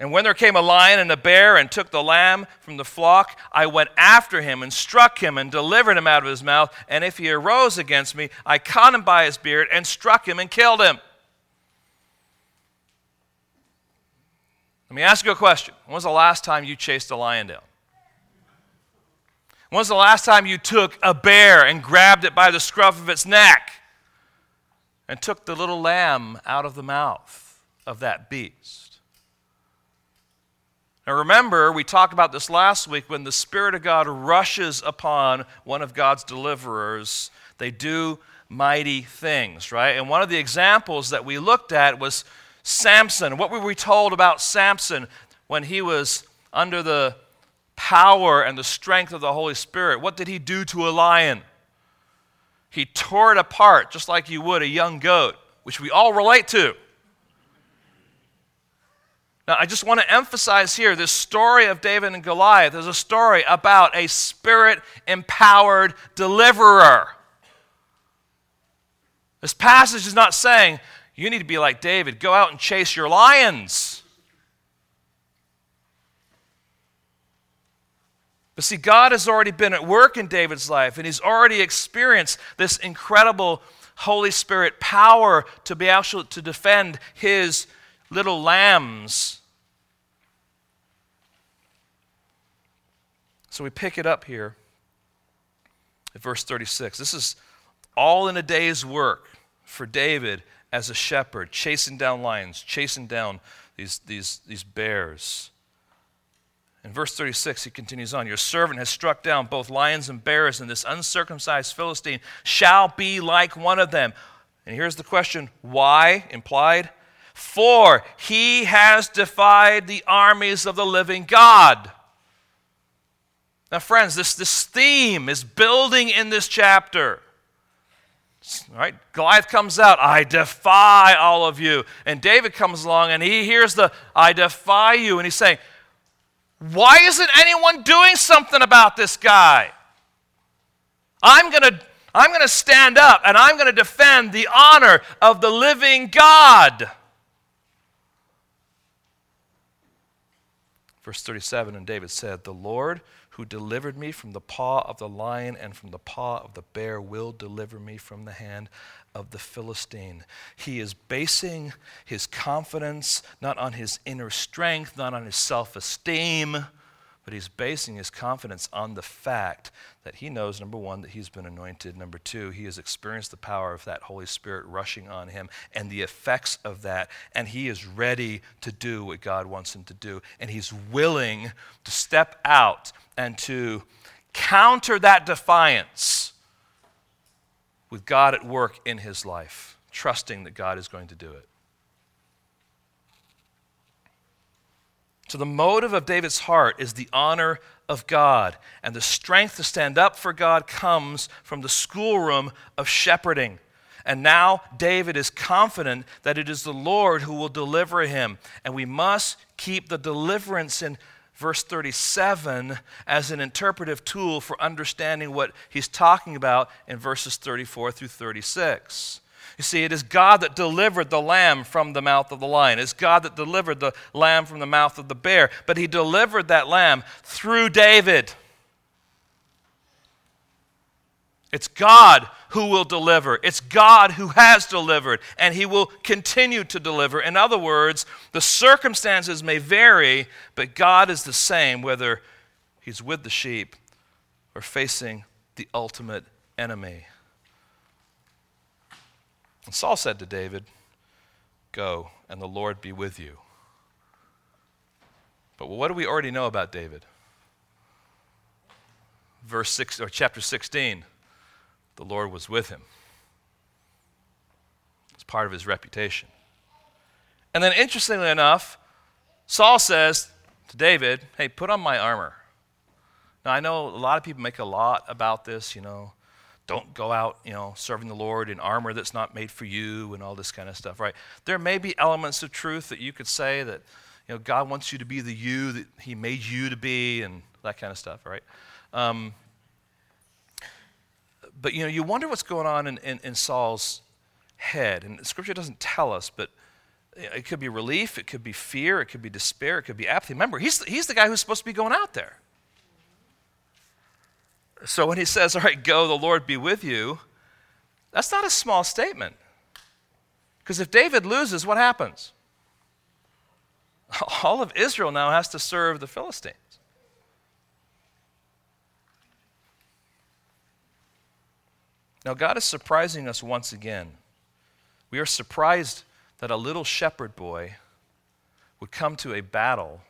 And when there came a lion and a bear and took the lamb from the flock, I went after him and struck him and delivered him out of his mouth. And if he arose against me, I caught him by his beard and struck him and killed him. Let me ask you a question. When was the last time you chased a lion down? When was the last time you took a bear and grabbed it by the scruff of its neck and took the little lamb out of the mouth of that beast? Now, remember, we talked about this last week when the Spirit of God rushes upon one of God's deliverers, they do mighty things, right? And one of the examples that we looked at was Samson. What were we told about Samson when he was under the power and the strength of the Holy Spirit? What did he do to a lion? He tore it apart just like you would a young goat, which we all relate to. Now, I just want to emphasize here this story of David and Goliath is a story about a spirit empowered deliverer. This passage is not saying you need to be like David, go out and chase your lions. But see, God has already been at work in David's life, and he's already experienced this incredible Holy Spirit power to be able to defend his little lambs. So we pick it up here at verse 36. This is all in a day's work for David as a shepherd, chasing down lions, chasing down these, these, these bears. In verse 36, he continues on Your servant has struck down both lions and bears, and this uncircumcised Philistine shall be like one of them. And here's the question why? Implied. For he has defied the armies of the living God. Now, friends, this, this theme is building in this chapter. Right? Goliath comes out, I defy all of you. And David comes along and he hears the I defy you. And he's saying, Why isn't anyone doing something about this guy? I'm going to I'm going to stand up and I'm going to defend the honor of the living God. Verse 37 And David said, The Lord who delivered me from the paw of the lion and from the paw of the bear will deliver me from the hand of the Philistine. He is basing his confidence not on his inner strength, not on his self esteem but he's basing his confidence on the fact that he knows, number one, that he's been anointed. Number two, he has experienced the power of that Holy Spirit rushing on him and the effects of that. And he is ready to do what God wants him to do. And he's willing to step out and to counter that defiance with God at work in his life, trusting that God is going to do it. So, the motive of David's heart is the honor of God, and the strength to stand up for God comes from the schoolroom of shepherding. And now David is confident that it is the Lord who will deliver him. And we must keep the deliverance in verse 37 as an interpretive tool for understanding what he's talking about in verses 34 through 36. You see, it is God that delivered the lamb from the mouth of the lion. It's God that delivered the lamb from the mouth of the bear. But he delivered that lamb through David. It's God who will deliver. It's God who has delivered, and He will continue to deliver. In other words, the circumstances may vary, but God is the same whether He's with the sheep or facing the ultimate enemy. And Saul said to David, Go, and the Lord be with you. But what do we already know about David? Verse 6 or chapter 16. The Lord was with him. It's part of his reputation. And then interestingly enough, Saul says to David, "Hey, put on my armor." Now, I know a lot of people make a lot about this, you know, don't go out, you know, serving the Lord in armor that's not made for you and all this kind of stuff, right? There may be elements of truth that you could say that, you know, God wants you to be the you that He made you to be and that kind of stuff, right? Um, but, you know, you wonder what's going on in, in, in Saul's head. And Scripture doesn't tell us, but it could be relief, it could be fear, it could be despair, it could be apathy. Remember, he's, he's the guy who's supposed to be going out there. So when he says, All right, go, the Lord be with you, that's not a small statement. Because if David loses, what happens? All of Israel now has to serve the Philistines. Now, God is surprising us once again. We are surprised that a little shepherd boy would come to a battle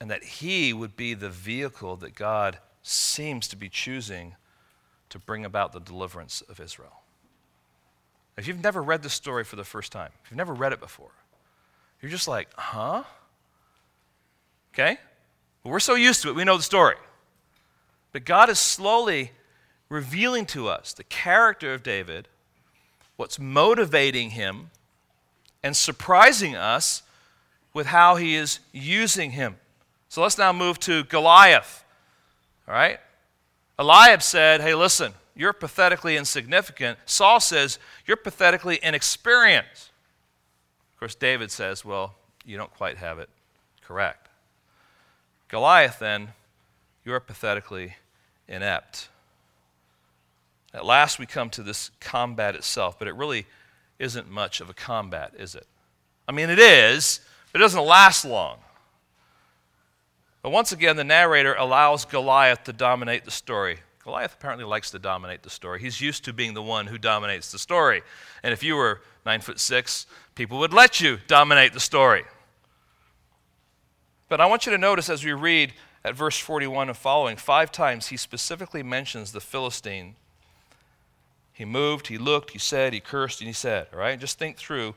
and that he would be the vehicle that God seems to be choosing to bring about the deliverance of Israel. If you've never read this story for the first time, if you've never read it before, you're just like, huh? Okay? Well, we're so used to it, we know the story. But God is slowly revealing to us the character of David, what's motivating him, and surprising us with how he is using him. So let's now move to Goliath. All right? Eliab said, Hey, listen, you're pathetically insignificant. Saul says, You're pathetically inexperienced. Of course, David says, Well, you don't quite have it correct. Goliath, then, you're pathetically inept. At last, we come to this combat itself, but it really isn't much of a combat, is it? I mean, it is, but it doesn't last long. But once again, the narrator allows Goliath to dominate the story. Goliath apparently likes to dominate the story. He's used to being the one who dominates the story. And if you were nine foot six, people would let you dominate the story. But I want you to notice as we read at verse 41 and following, five times he specifically mentions the Philistine. He moved, he looked, he said, he cursed, and he said. All right? Just think through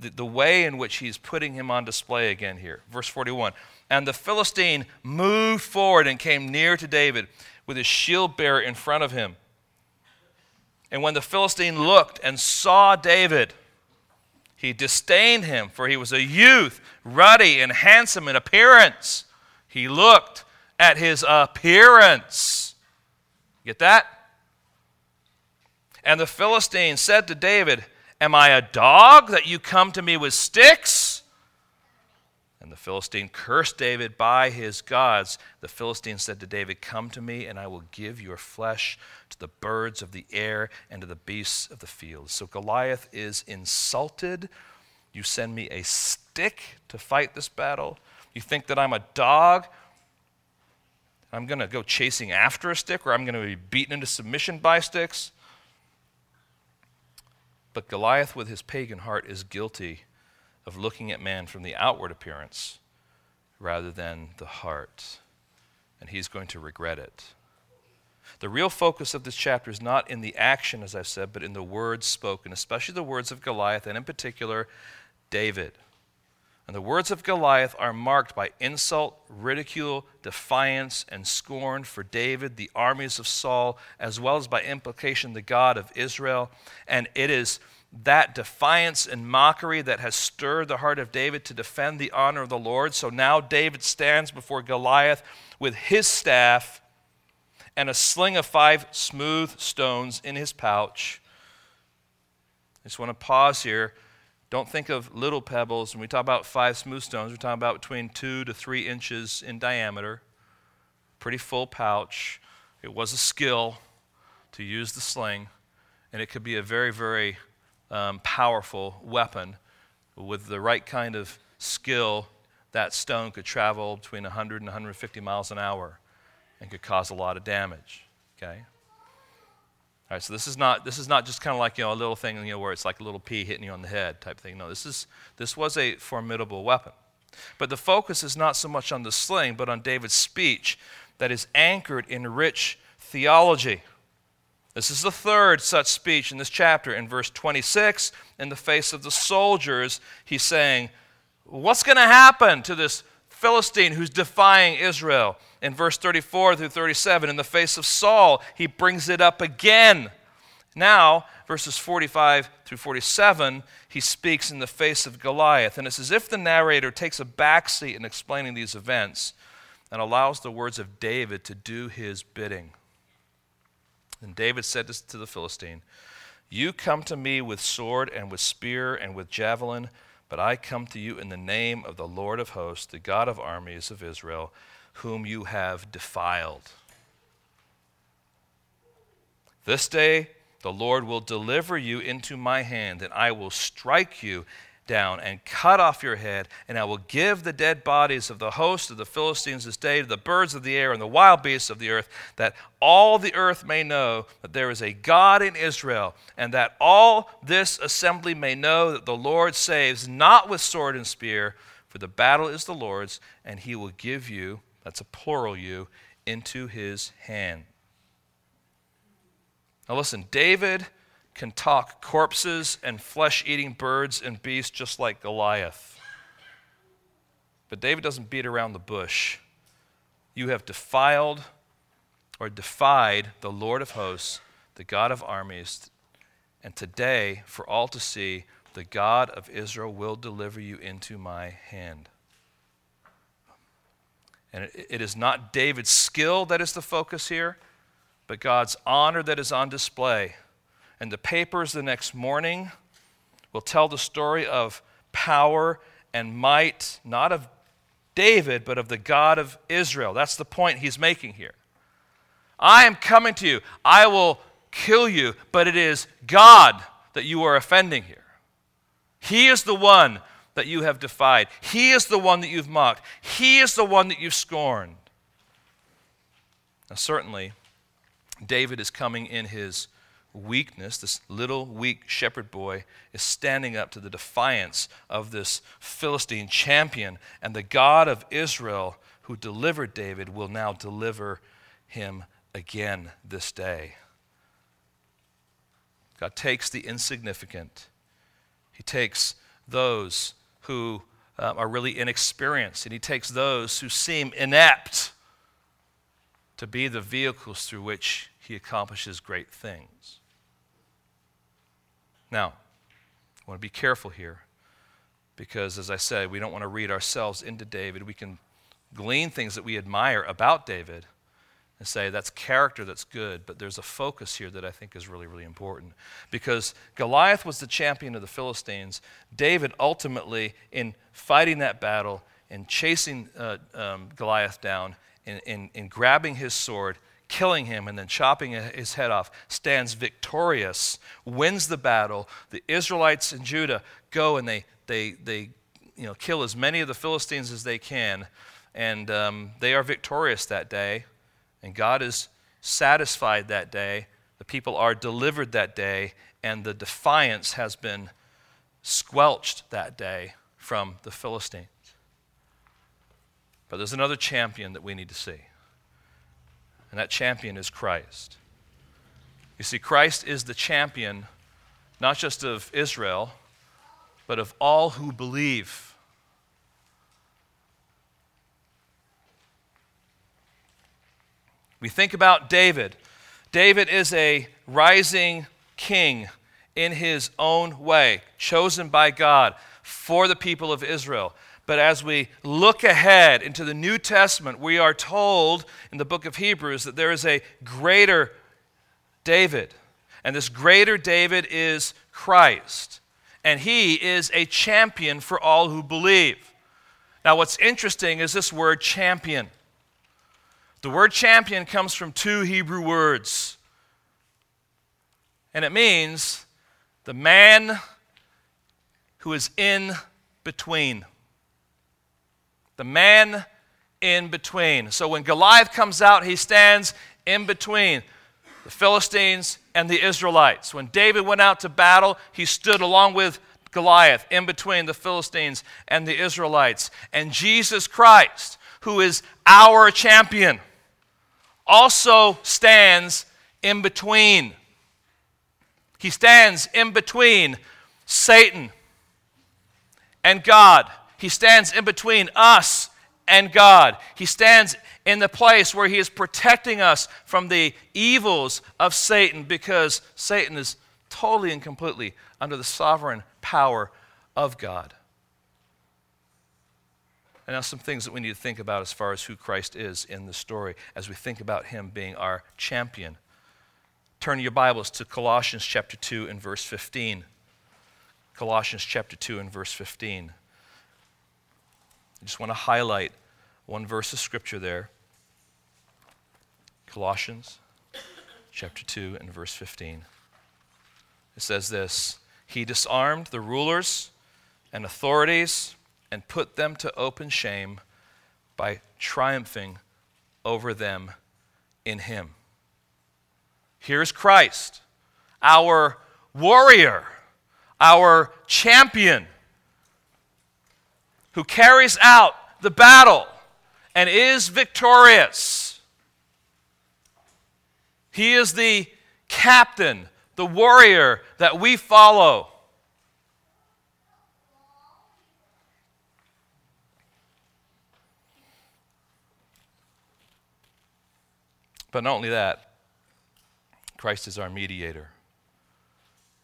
the, the way in which he's putting him on display again here. Verse 41 And the Philistine moved forward and came near to David with his shield bearer in front of him. And when the Philistine looked and saw David, he disdained him, for he was a youth, ruddy and handsome in appearance. He looked at his appearance. Get that? And the Philistine said to David, Am I a dog that you come to me with sticks? And the Philistine cursed David by his gods. The Philistine said to David, Come to me, and I will give your flesh to the birds of the air and to the beasts of the field. So Goliath is insulted. You send me a stick to fight this battle. You think that I'm a dog? I'm going to go chasing after a stick, or I'm going to be beaten into submission by sticks. But Goliath, with his pagan heart, is guilty of looking at man from the outward appearance rather than the heart. And he's going to regret it. The real focus of this chapter is not in the action, as I've said, but in the words spoken, especially the words of Goliath, and in particular, David. And the words of Goliath are marked by insult, ridicule, defiance, and scorn for David, the armies of Saul, as well as by implication the God of Israel. And it is that defiance and mockery that has stirred the heart of David to defend the honor of the Lord. So now David stands before Goliath with his staff and a sling of five smooth stones in his pouch. I just want to pause here. Don't think of little pebbles. When we talk about five smooth stones, we're talking about between two to three inches in diameter. Pretty full pouch. It was a skill to use the sling, and it could be a very, very um, powerful weapon. With the right kind of skill, that stone could travel between 100 and 150 miles an hour and could cause a lot of damage. Okay? All right, so this is not this is not just kind of like you know a little thing you know where it's like a little pea hitting you on the head type thing. No, this is this was a formidable weapon. But the focus is not so much on the sling, but on David's speech that is anchored in rich theology. This is the third such speech in this chapter. In verse 26, in the face of the soldiers, he's saying, What's going to happen to this Philistine who's defying Israel. In verse 34 through 37, in the face of Saul, he brings it up again. Now, verses 45 through 47, he speaks in the face of Goliath. And it's as if the narrator takes a backseat in explaining these events and allows the words of David to do his bidding. And David said to the Philistine, You come to me with sword and with spear and with javelin, but I come to you in the name of the Lord of hosts, the God of armies of Israel, whom you have defiled. This day the Lord will deliver you into my hand, and I will strike you down and cut off your head, and I will give the dead bodies of the host of the Philistines this day to the birds of the air and the wild beasts of the earth, that all the earth may know that there is a God in Israel, and that all this assembly may know that the Lord saves not with sword and spear, for the battle is the Lord's, and he will give you, that's a plural you, into his hand. Now listen, David can talk corpses and flesh eating birds and beasts just like Goliath. But David doesn't beat around the bush. You have defiled or defied the Lord of hosts, the God of armies. And today, for all to see, the God of Israel will deliver you into my hand. And it is not David's skill that is the focus here, but God's honor that is on display and the papers the next morning will tell the story of power and might, not of David, but of the God of Israel. That's the point he's making here. I am coming to you. I will kill you, but it is God that you are offending here. He is the one that you have defied. He is the one that you've mocked. He is the one that you've scorned. Now, certainly, David is coming in his weakness, this little weak shepherd boy, is standing up to the defiance of this Philistine champion. And the God of Israel, who delivered David, will now deliver him again this day. God takes the insignificant, He takes those who um, are really inexperienced, and He takes those who seem inept to be the vehicles through which He accomplishes great things. Now, I want to be careful here because, as I said, we don't want to read ourselves into David. We can glean things that we admire about David and say that's character that's good, but there's a focus here that I think is really, really important. Because Goliath was the champion of the Philistines. David ultimately, in fighting that battle and chasing uh, um, Goliath down, in, in, in grabbing his sword, killing him and then chopping his head off, stands victorious, wins the battle. The Israelites in Judah go and they, they, they you know, kill as many of the Philistines as they can, and um, they are victorious that day. And God is satisfied that day. The people are delivered that day, and the defiance has been squelched that day from the Philistines. But there's another champion that we need to see and that champion is Christ. You see, Christ is the champion not just of Israel, but of all who believe. We think about David. David is a rising king in his own way, chosen by God for the people of Israel. But as we look ahead into the New Testament, we are told in the book of Hebrews that there is a greater David. And this greater David is Christ. And he is a champion for all who believe. Now, what's interesting is this word champion. The word champion comes from two Hebrew words. And it means the man who is in between the man in between. So when Goliath comes out, he stands in between the Philistines and the Israelites. When David went out to battle, he stood along with Goliath in between the Philistines and the Israelites. And Jesus Christ, who is our champion, also stands in between. He stands in between Satan and God. He stands in between us and God. He stands in the place where He is protecting us from the evils of Satan because Satan is totally and completely under the sovereign power of God. And now, some things that we need to think about as far as who Christ is in the story as we think about Him being our champion. Turn your Bibles to Colossians chapter 2 and verse 15. Colossians chapter 2 and verse 15. I just want to highlight one verse of scripture there. Colossians chapter 2 and verse 15. It says this He disarmed the rulers and authorities and put them to open shame by triumphing over them in Him. Here's Christ, our warrior, our champion, who carries out the battle and is victorious. He is the captain, the warrior that we follow. But not only that, Christ is our mediator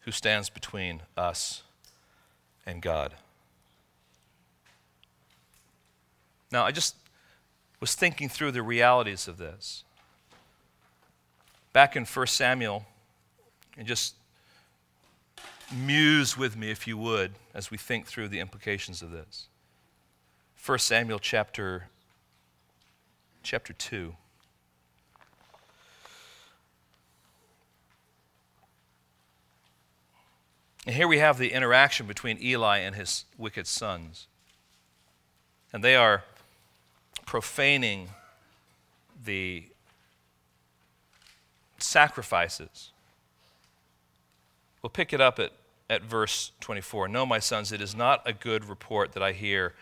who stands between us and God. Now, I just was thinking through the realities of this. Back in 1 Samuel, and just muse with me, if you would, as we think through the implications of this. 1 Samuel chapter, chapter 2. And here we have the interaction between Eli and his wicked sons. And they are profaning the sacrifices. We'll pick it up at, at verse 24. No, my sons, it is not a good report that I hear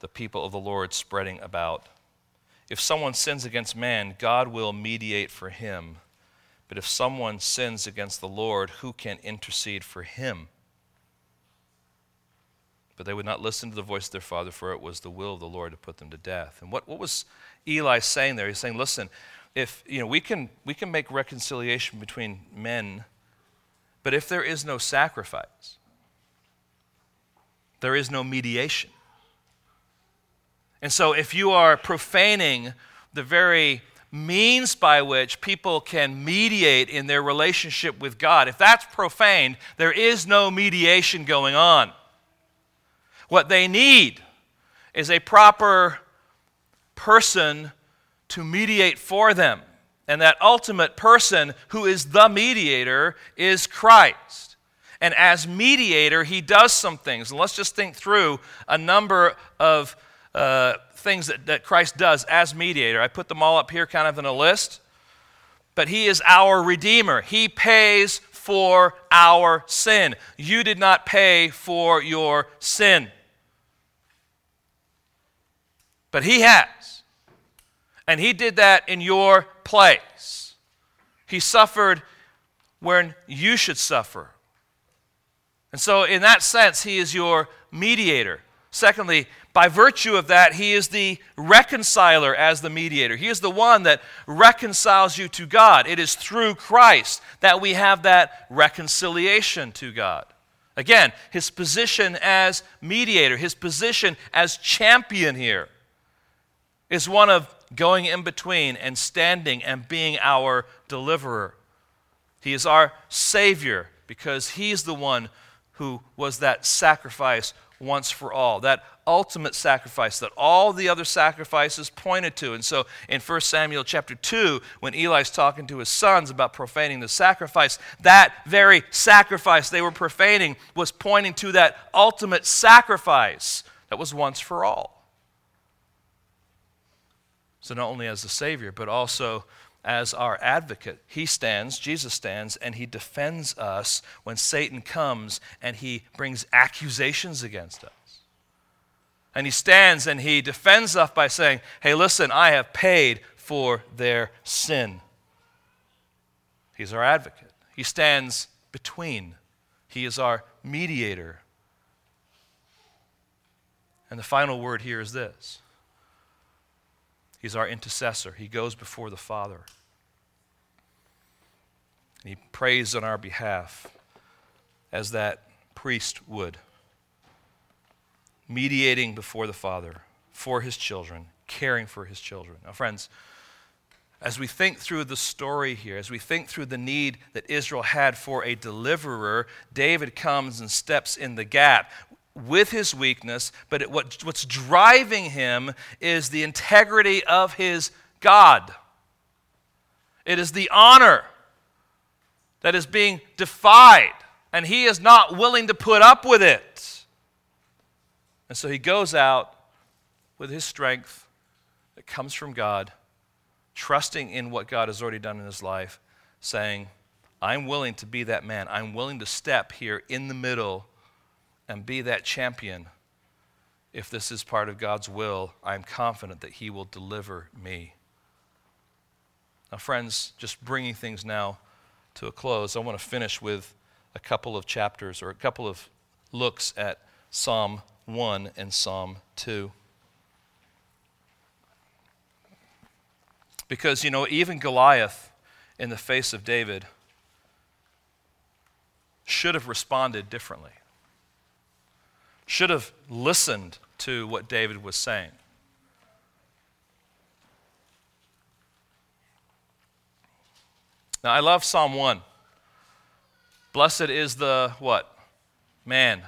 the people of the Lord spreading about. If someone sins against man, God will mediate for him. But if someone sins against the Lord, who can intercede for him? But they would not listen to the voice of their father, for it was the will of the Lord to put them to death. And what, what was Eli saying there? He's saying, listen, if you know we can we can make reconciliation between men, but if there is no sacrifice, there is no mediation. And so if you are profaning the very means by which people can mediate in their relationship with God, if that's profaned, there is no mediation going on. What they need is a proper person to mediate for them. And that ultimate person who is the mediator is Christ. And as mediator, he does some things. And let's just think through a number of uh, things that, that Christ does as mediator. I put them all up here kind of in a list. But he is our redeemer. He pays for our sin. You did not pay for your sin. But He has. And He did that in your place. He suffered when you should suffer. And so, in that sense, He is your mediator. Secondly, by virtue of that, He is the reconciler as the mediator. He is the one that reconciles you to God. It is through Christ that we have that reconciliation to God. Again, His position as mediator, His position as champion here is one of going in between and standing and being our deliverer. He is our Savior because He's the one who was that sacrifice once for all, that ultimate sacrifice that all the other sacrifices pointed to. And so in 1 Samuel chapter 2, when Eli's talking to his sons about profaning the sacrifice, that very sacrifice they were profaning was pointing to that ultimate sacrifice that was once for all. So, not only as the Savior, but also as our advocate. He stands, Jesus stands, and he defends us when Satan comes and he brings accusations against us. And he stands and he defends us by saying, Hey, listen, I have paid for their sin. He's our advocate. He stands between, he is our mediator. And the final word here is this He's our intercessor. He goes before the Father. He prays on our behalf as that priest would, mediating before the Father for his children, caring for his children. Now, friends, as we think through the story here, as we think through the need that Israel had for a deliverer, David comes and steps in the gap with his weakness, but it, what, what's driving him is the integrity of his God. It is the honor that is being defied, and he is not willing to put up with it. And so he goes out with his strength that comes from God trusting in what God has already done in his life, saying, I'm willing to be that man. I'm willing to step here in the middle and be that champion. If this is part of God's will, I'm confident that he will deliver me. Now, friends, just bringing things now to a close, I want to finish with a couple of chapters or a couple of looks at Psalm 1 and Psalm 2. Because, you know, even Goliath, in the face of David, should have responded differently, should have listened to what David was saying. Now, I love Psalm 1. Blessed is the what? Man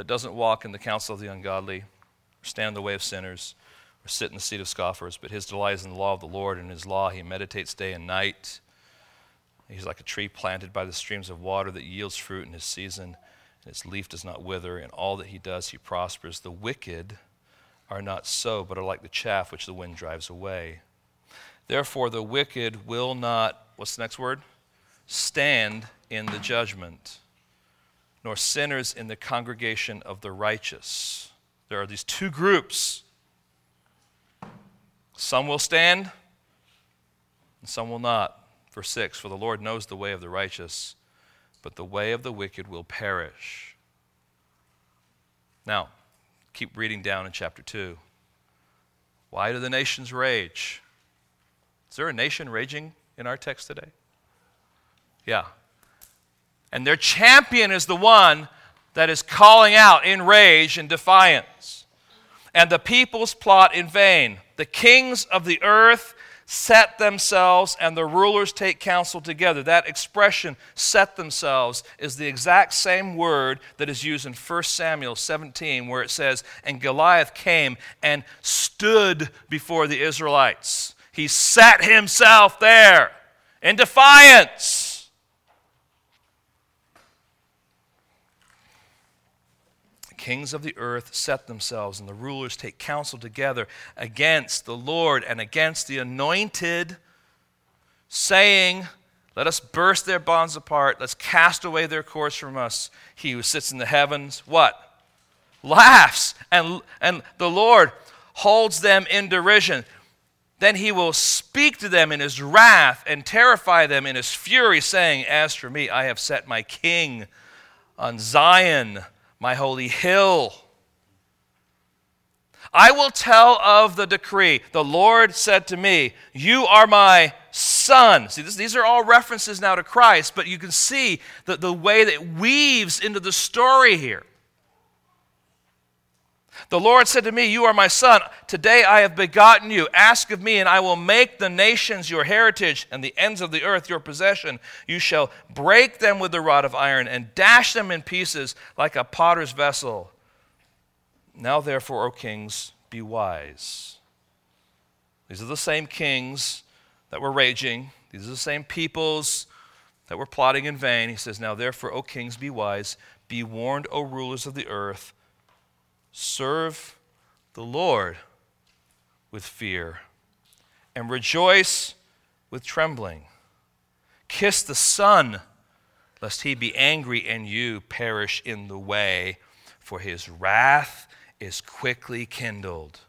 that doesn't walk in the counsel of the ungodly, or stand in the way of sinners, or sit in the seat of scoffers, but his delight is in the law of the Lord, and in his law he meditates day and night. He's like a tree planted by the streams of water that yields fruit in his season, and its leaf does not wither. and all that he does, he prospers. The wicked are not so, but are like the chaff which the wind drives away. Therefore, the wicked will not, what's the next word? Stand in the judgment, nor sinners in the congregation of the righteous. There are these two groups some will stand, and some will not. Verse 6 For the Lord knows the way of the righteous, but the way of the wicked will perish. Now, keep reading down in chapter 2. Why do the nations rage? Is there a nation raging in our text today? Yeah. And their champion is the one that is calling out in rage and defiance. And the peoples plot in vain. The kings of the earth set themselves and the rulers take counsel together. That expression, set themselves, is the exact same word that is used in 1 Samuel 17, where it says, And Goliath came and stood before the Israelites. He set himself there in defiance. Kings of the earth set themselves, and the rulers take counsel together against the Lord and against the anointed, saying, Let us burst their bonds apart. Let's cast away their cords from us. He who sits in the heavens, what? Laughs. And, and the Lord holds them in derision. Then he will speak to them in his wrath and terrify them in his fury, saying, As for me, I have set my king on Zion my holy hill. I will tell of the decree. The Lord said to me, You are my son. See, this, these are all references now to Christ, but you can see the, the way that weaves into the story here. The Lord said to me, You are my son. Today I have begotten you. Ask of me, and I will make the nations your heritage and the ends of the earth your possession. You shall break them with the rod of iron and dash them in pieces like a potter's vessel. Now, therefore, O kings, be wise. These are the same kings that were raging, these are the same peoples that were plotting in vain. He says, Now, therefore, O kings, be wise. Be warned, O rulers of the earth. Serve the Lord with fear and rejoice with trembling. Kiss the Son, lest he be angry and you perish in the way, for his wrath is quickly kindled.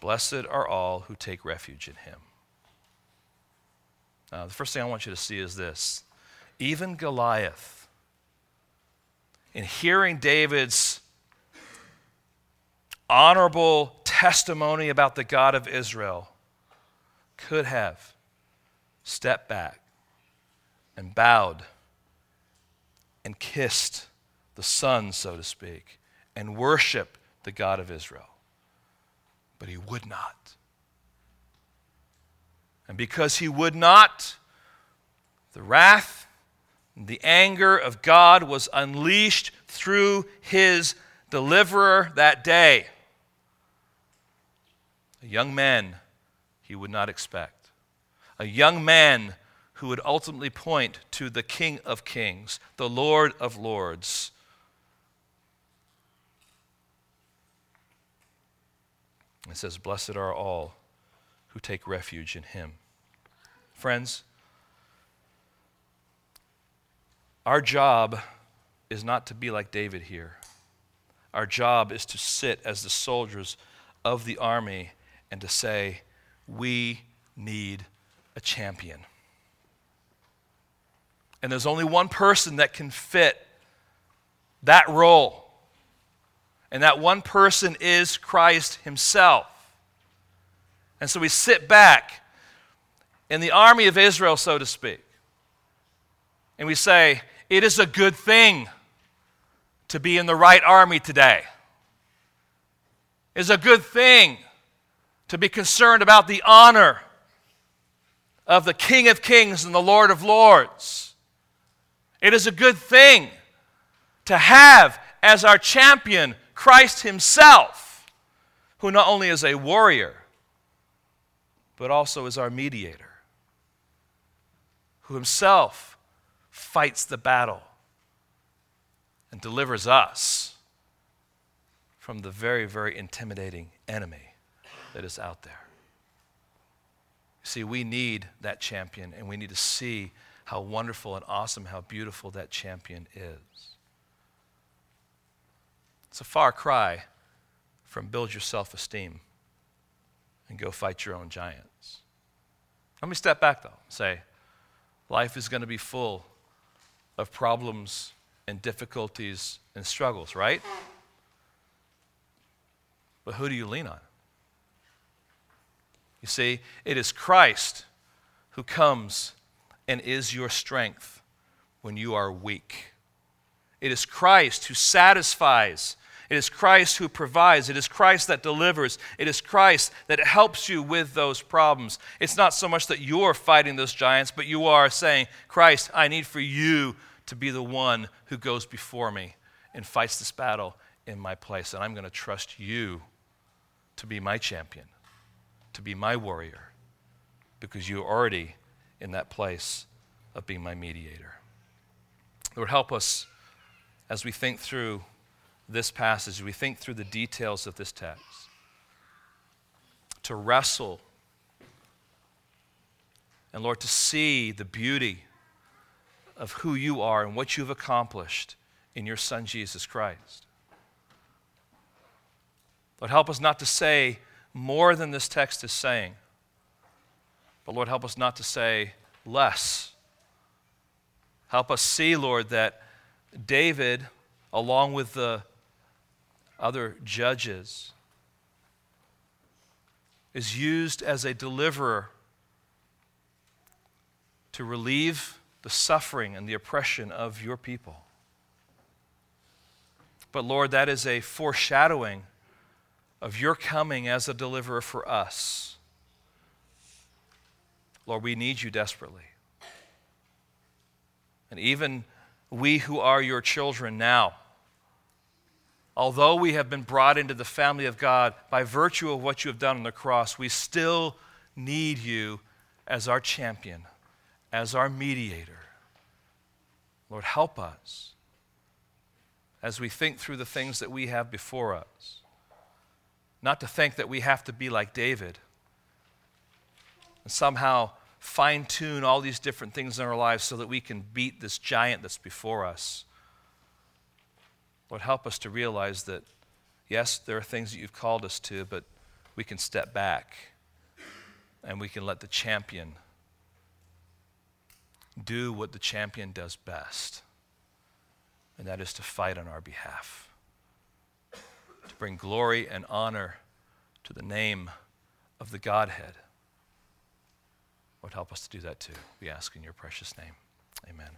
Blessed are all who take refuge in him. Uh, the first thing I want you to see is this even Goliath, in hearing David's honorable testimony about the God of Israel could have stepped back and bowed and kissed the Son, so to speak, and worshiped the God of Israel. But he would not. And because he would not, the wrath, and the anger of God was unleashed through his deliverer that day. A young man he would not expect. A young man who would ultimately point to the King of Kings, the Lord of Lords. It says, Blessed are all who take refuge in him. Friends, our job is not to be like David here. Our job is to sit as the soldiers of the army and to say, We need a champion. And there's only one person that can fit that role. And that one person is Christ Himself. And so we sit back in the army of Israel, so to speak, and we say, It is a good thing to be in the right army today. It's a good thing to be concerned about the honor of the King of Kings and the Lord of Lords. It is a good thing to have as our champion Christ Himself, who not only is a warrior, but also is our mediator, who Himself fights the battle and delivers us from the very, very intimidating enemy that is out there. See, we need that champion, and we need to see how wonderful and awesome, how beautiful that champion is. It's a far cry from build your self esteem and go fight your own giants. Let me step back, though, and say life is going to be full of problems and difficulties and struggles, right? But who do you lean on? You see, it is Christ who comes and is your strength when you are weak. It is Christ who satisfies. It is Christ who provides. It is Christ that delivers. It is Christ that helps you with those problems. It's not so much that you're fighting those giants, but you are saying, Christ, I need for you to be the one who goes before me and fights this battle in my place. And I'm going to trust you to be my champion to be my warrior because you're already in that place of being my mediator. Lord, help us as we think through this passage, we think through the details of this text, to wrestle and, Lord, to see the beauty of who you are and what you've accomplished in your Son, Jesus Christ. Lord, help us not to say, more than this text is saying. But Lord, help us not to say less. Help us see, Lord, that David, along with the other judges, is used as a deliverer to relieve the suffering and the oppression of your people. But Lord, that is a foreshadowing of your coming as a deliverer for us. Lord, we need you desperately. And even we who are your children now, although we have been brought into the family of God by virtue of what you have done on the cross, we still need you as our champion, as our mediator. Lord, help us as we think through the things that we have before us. Not to think that we have to be like David and somehow fine tune all these different things in our lives so that we can beat this giant that's before us. Lord, help us to realize that, yes, there are things that you've called us to, but we can step back and we can let the champion do what the champion does best, and that is to fight on our behalf bring glory and honor to the name of the Godhead. Lord, help us to do that too. We ask in your precious name. Amen.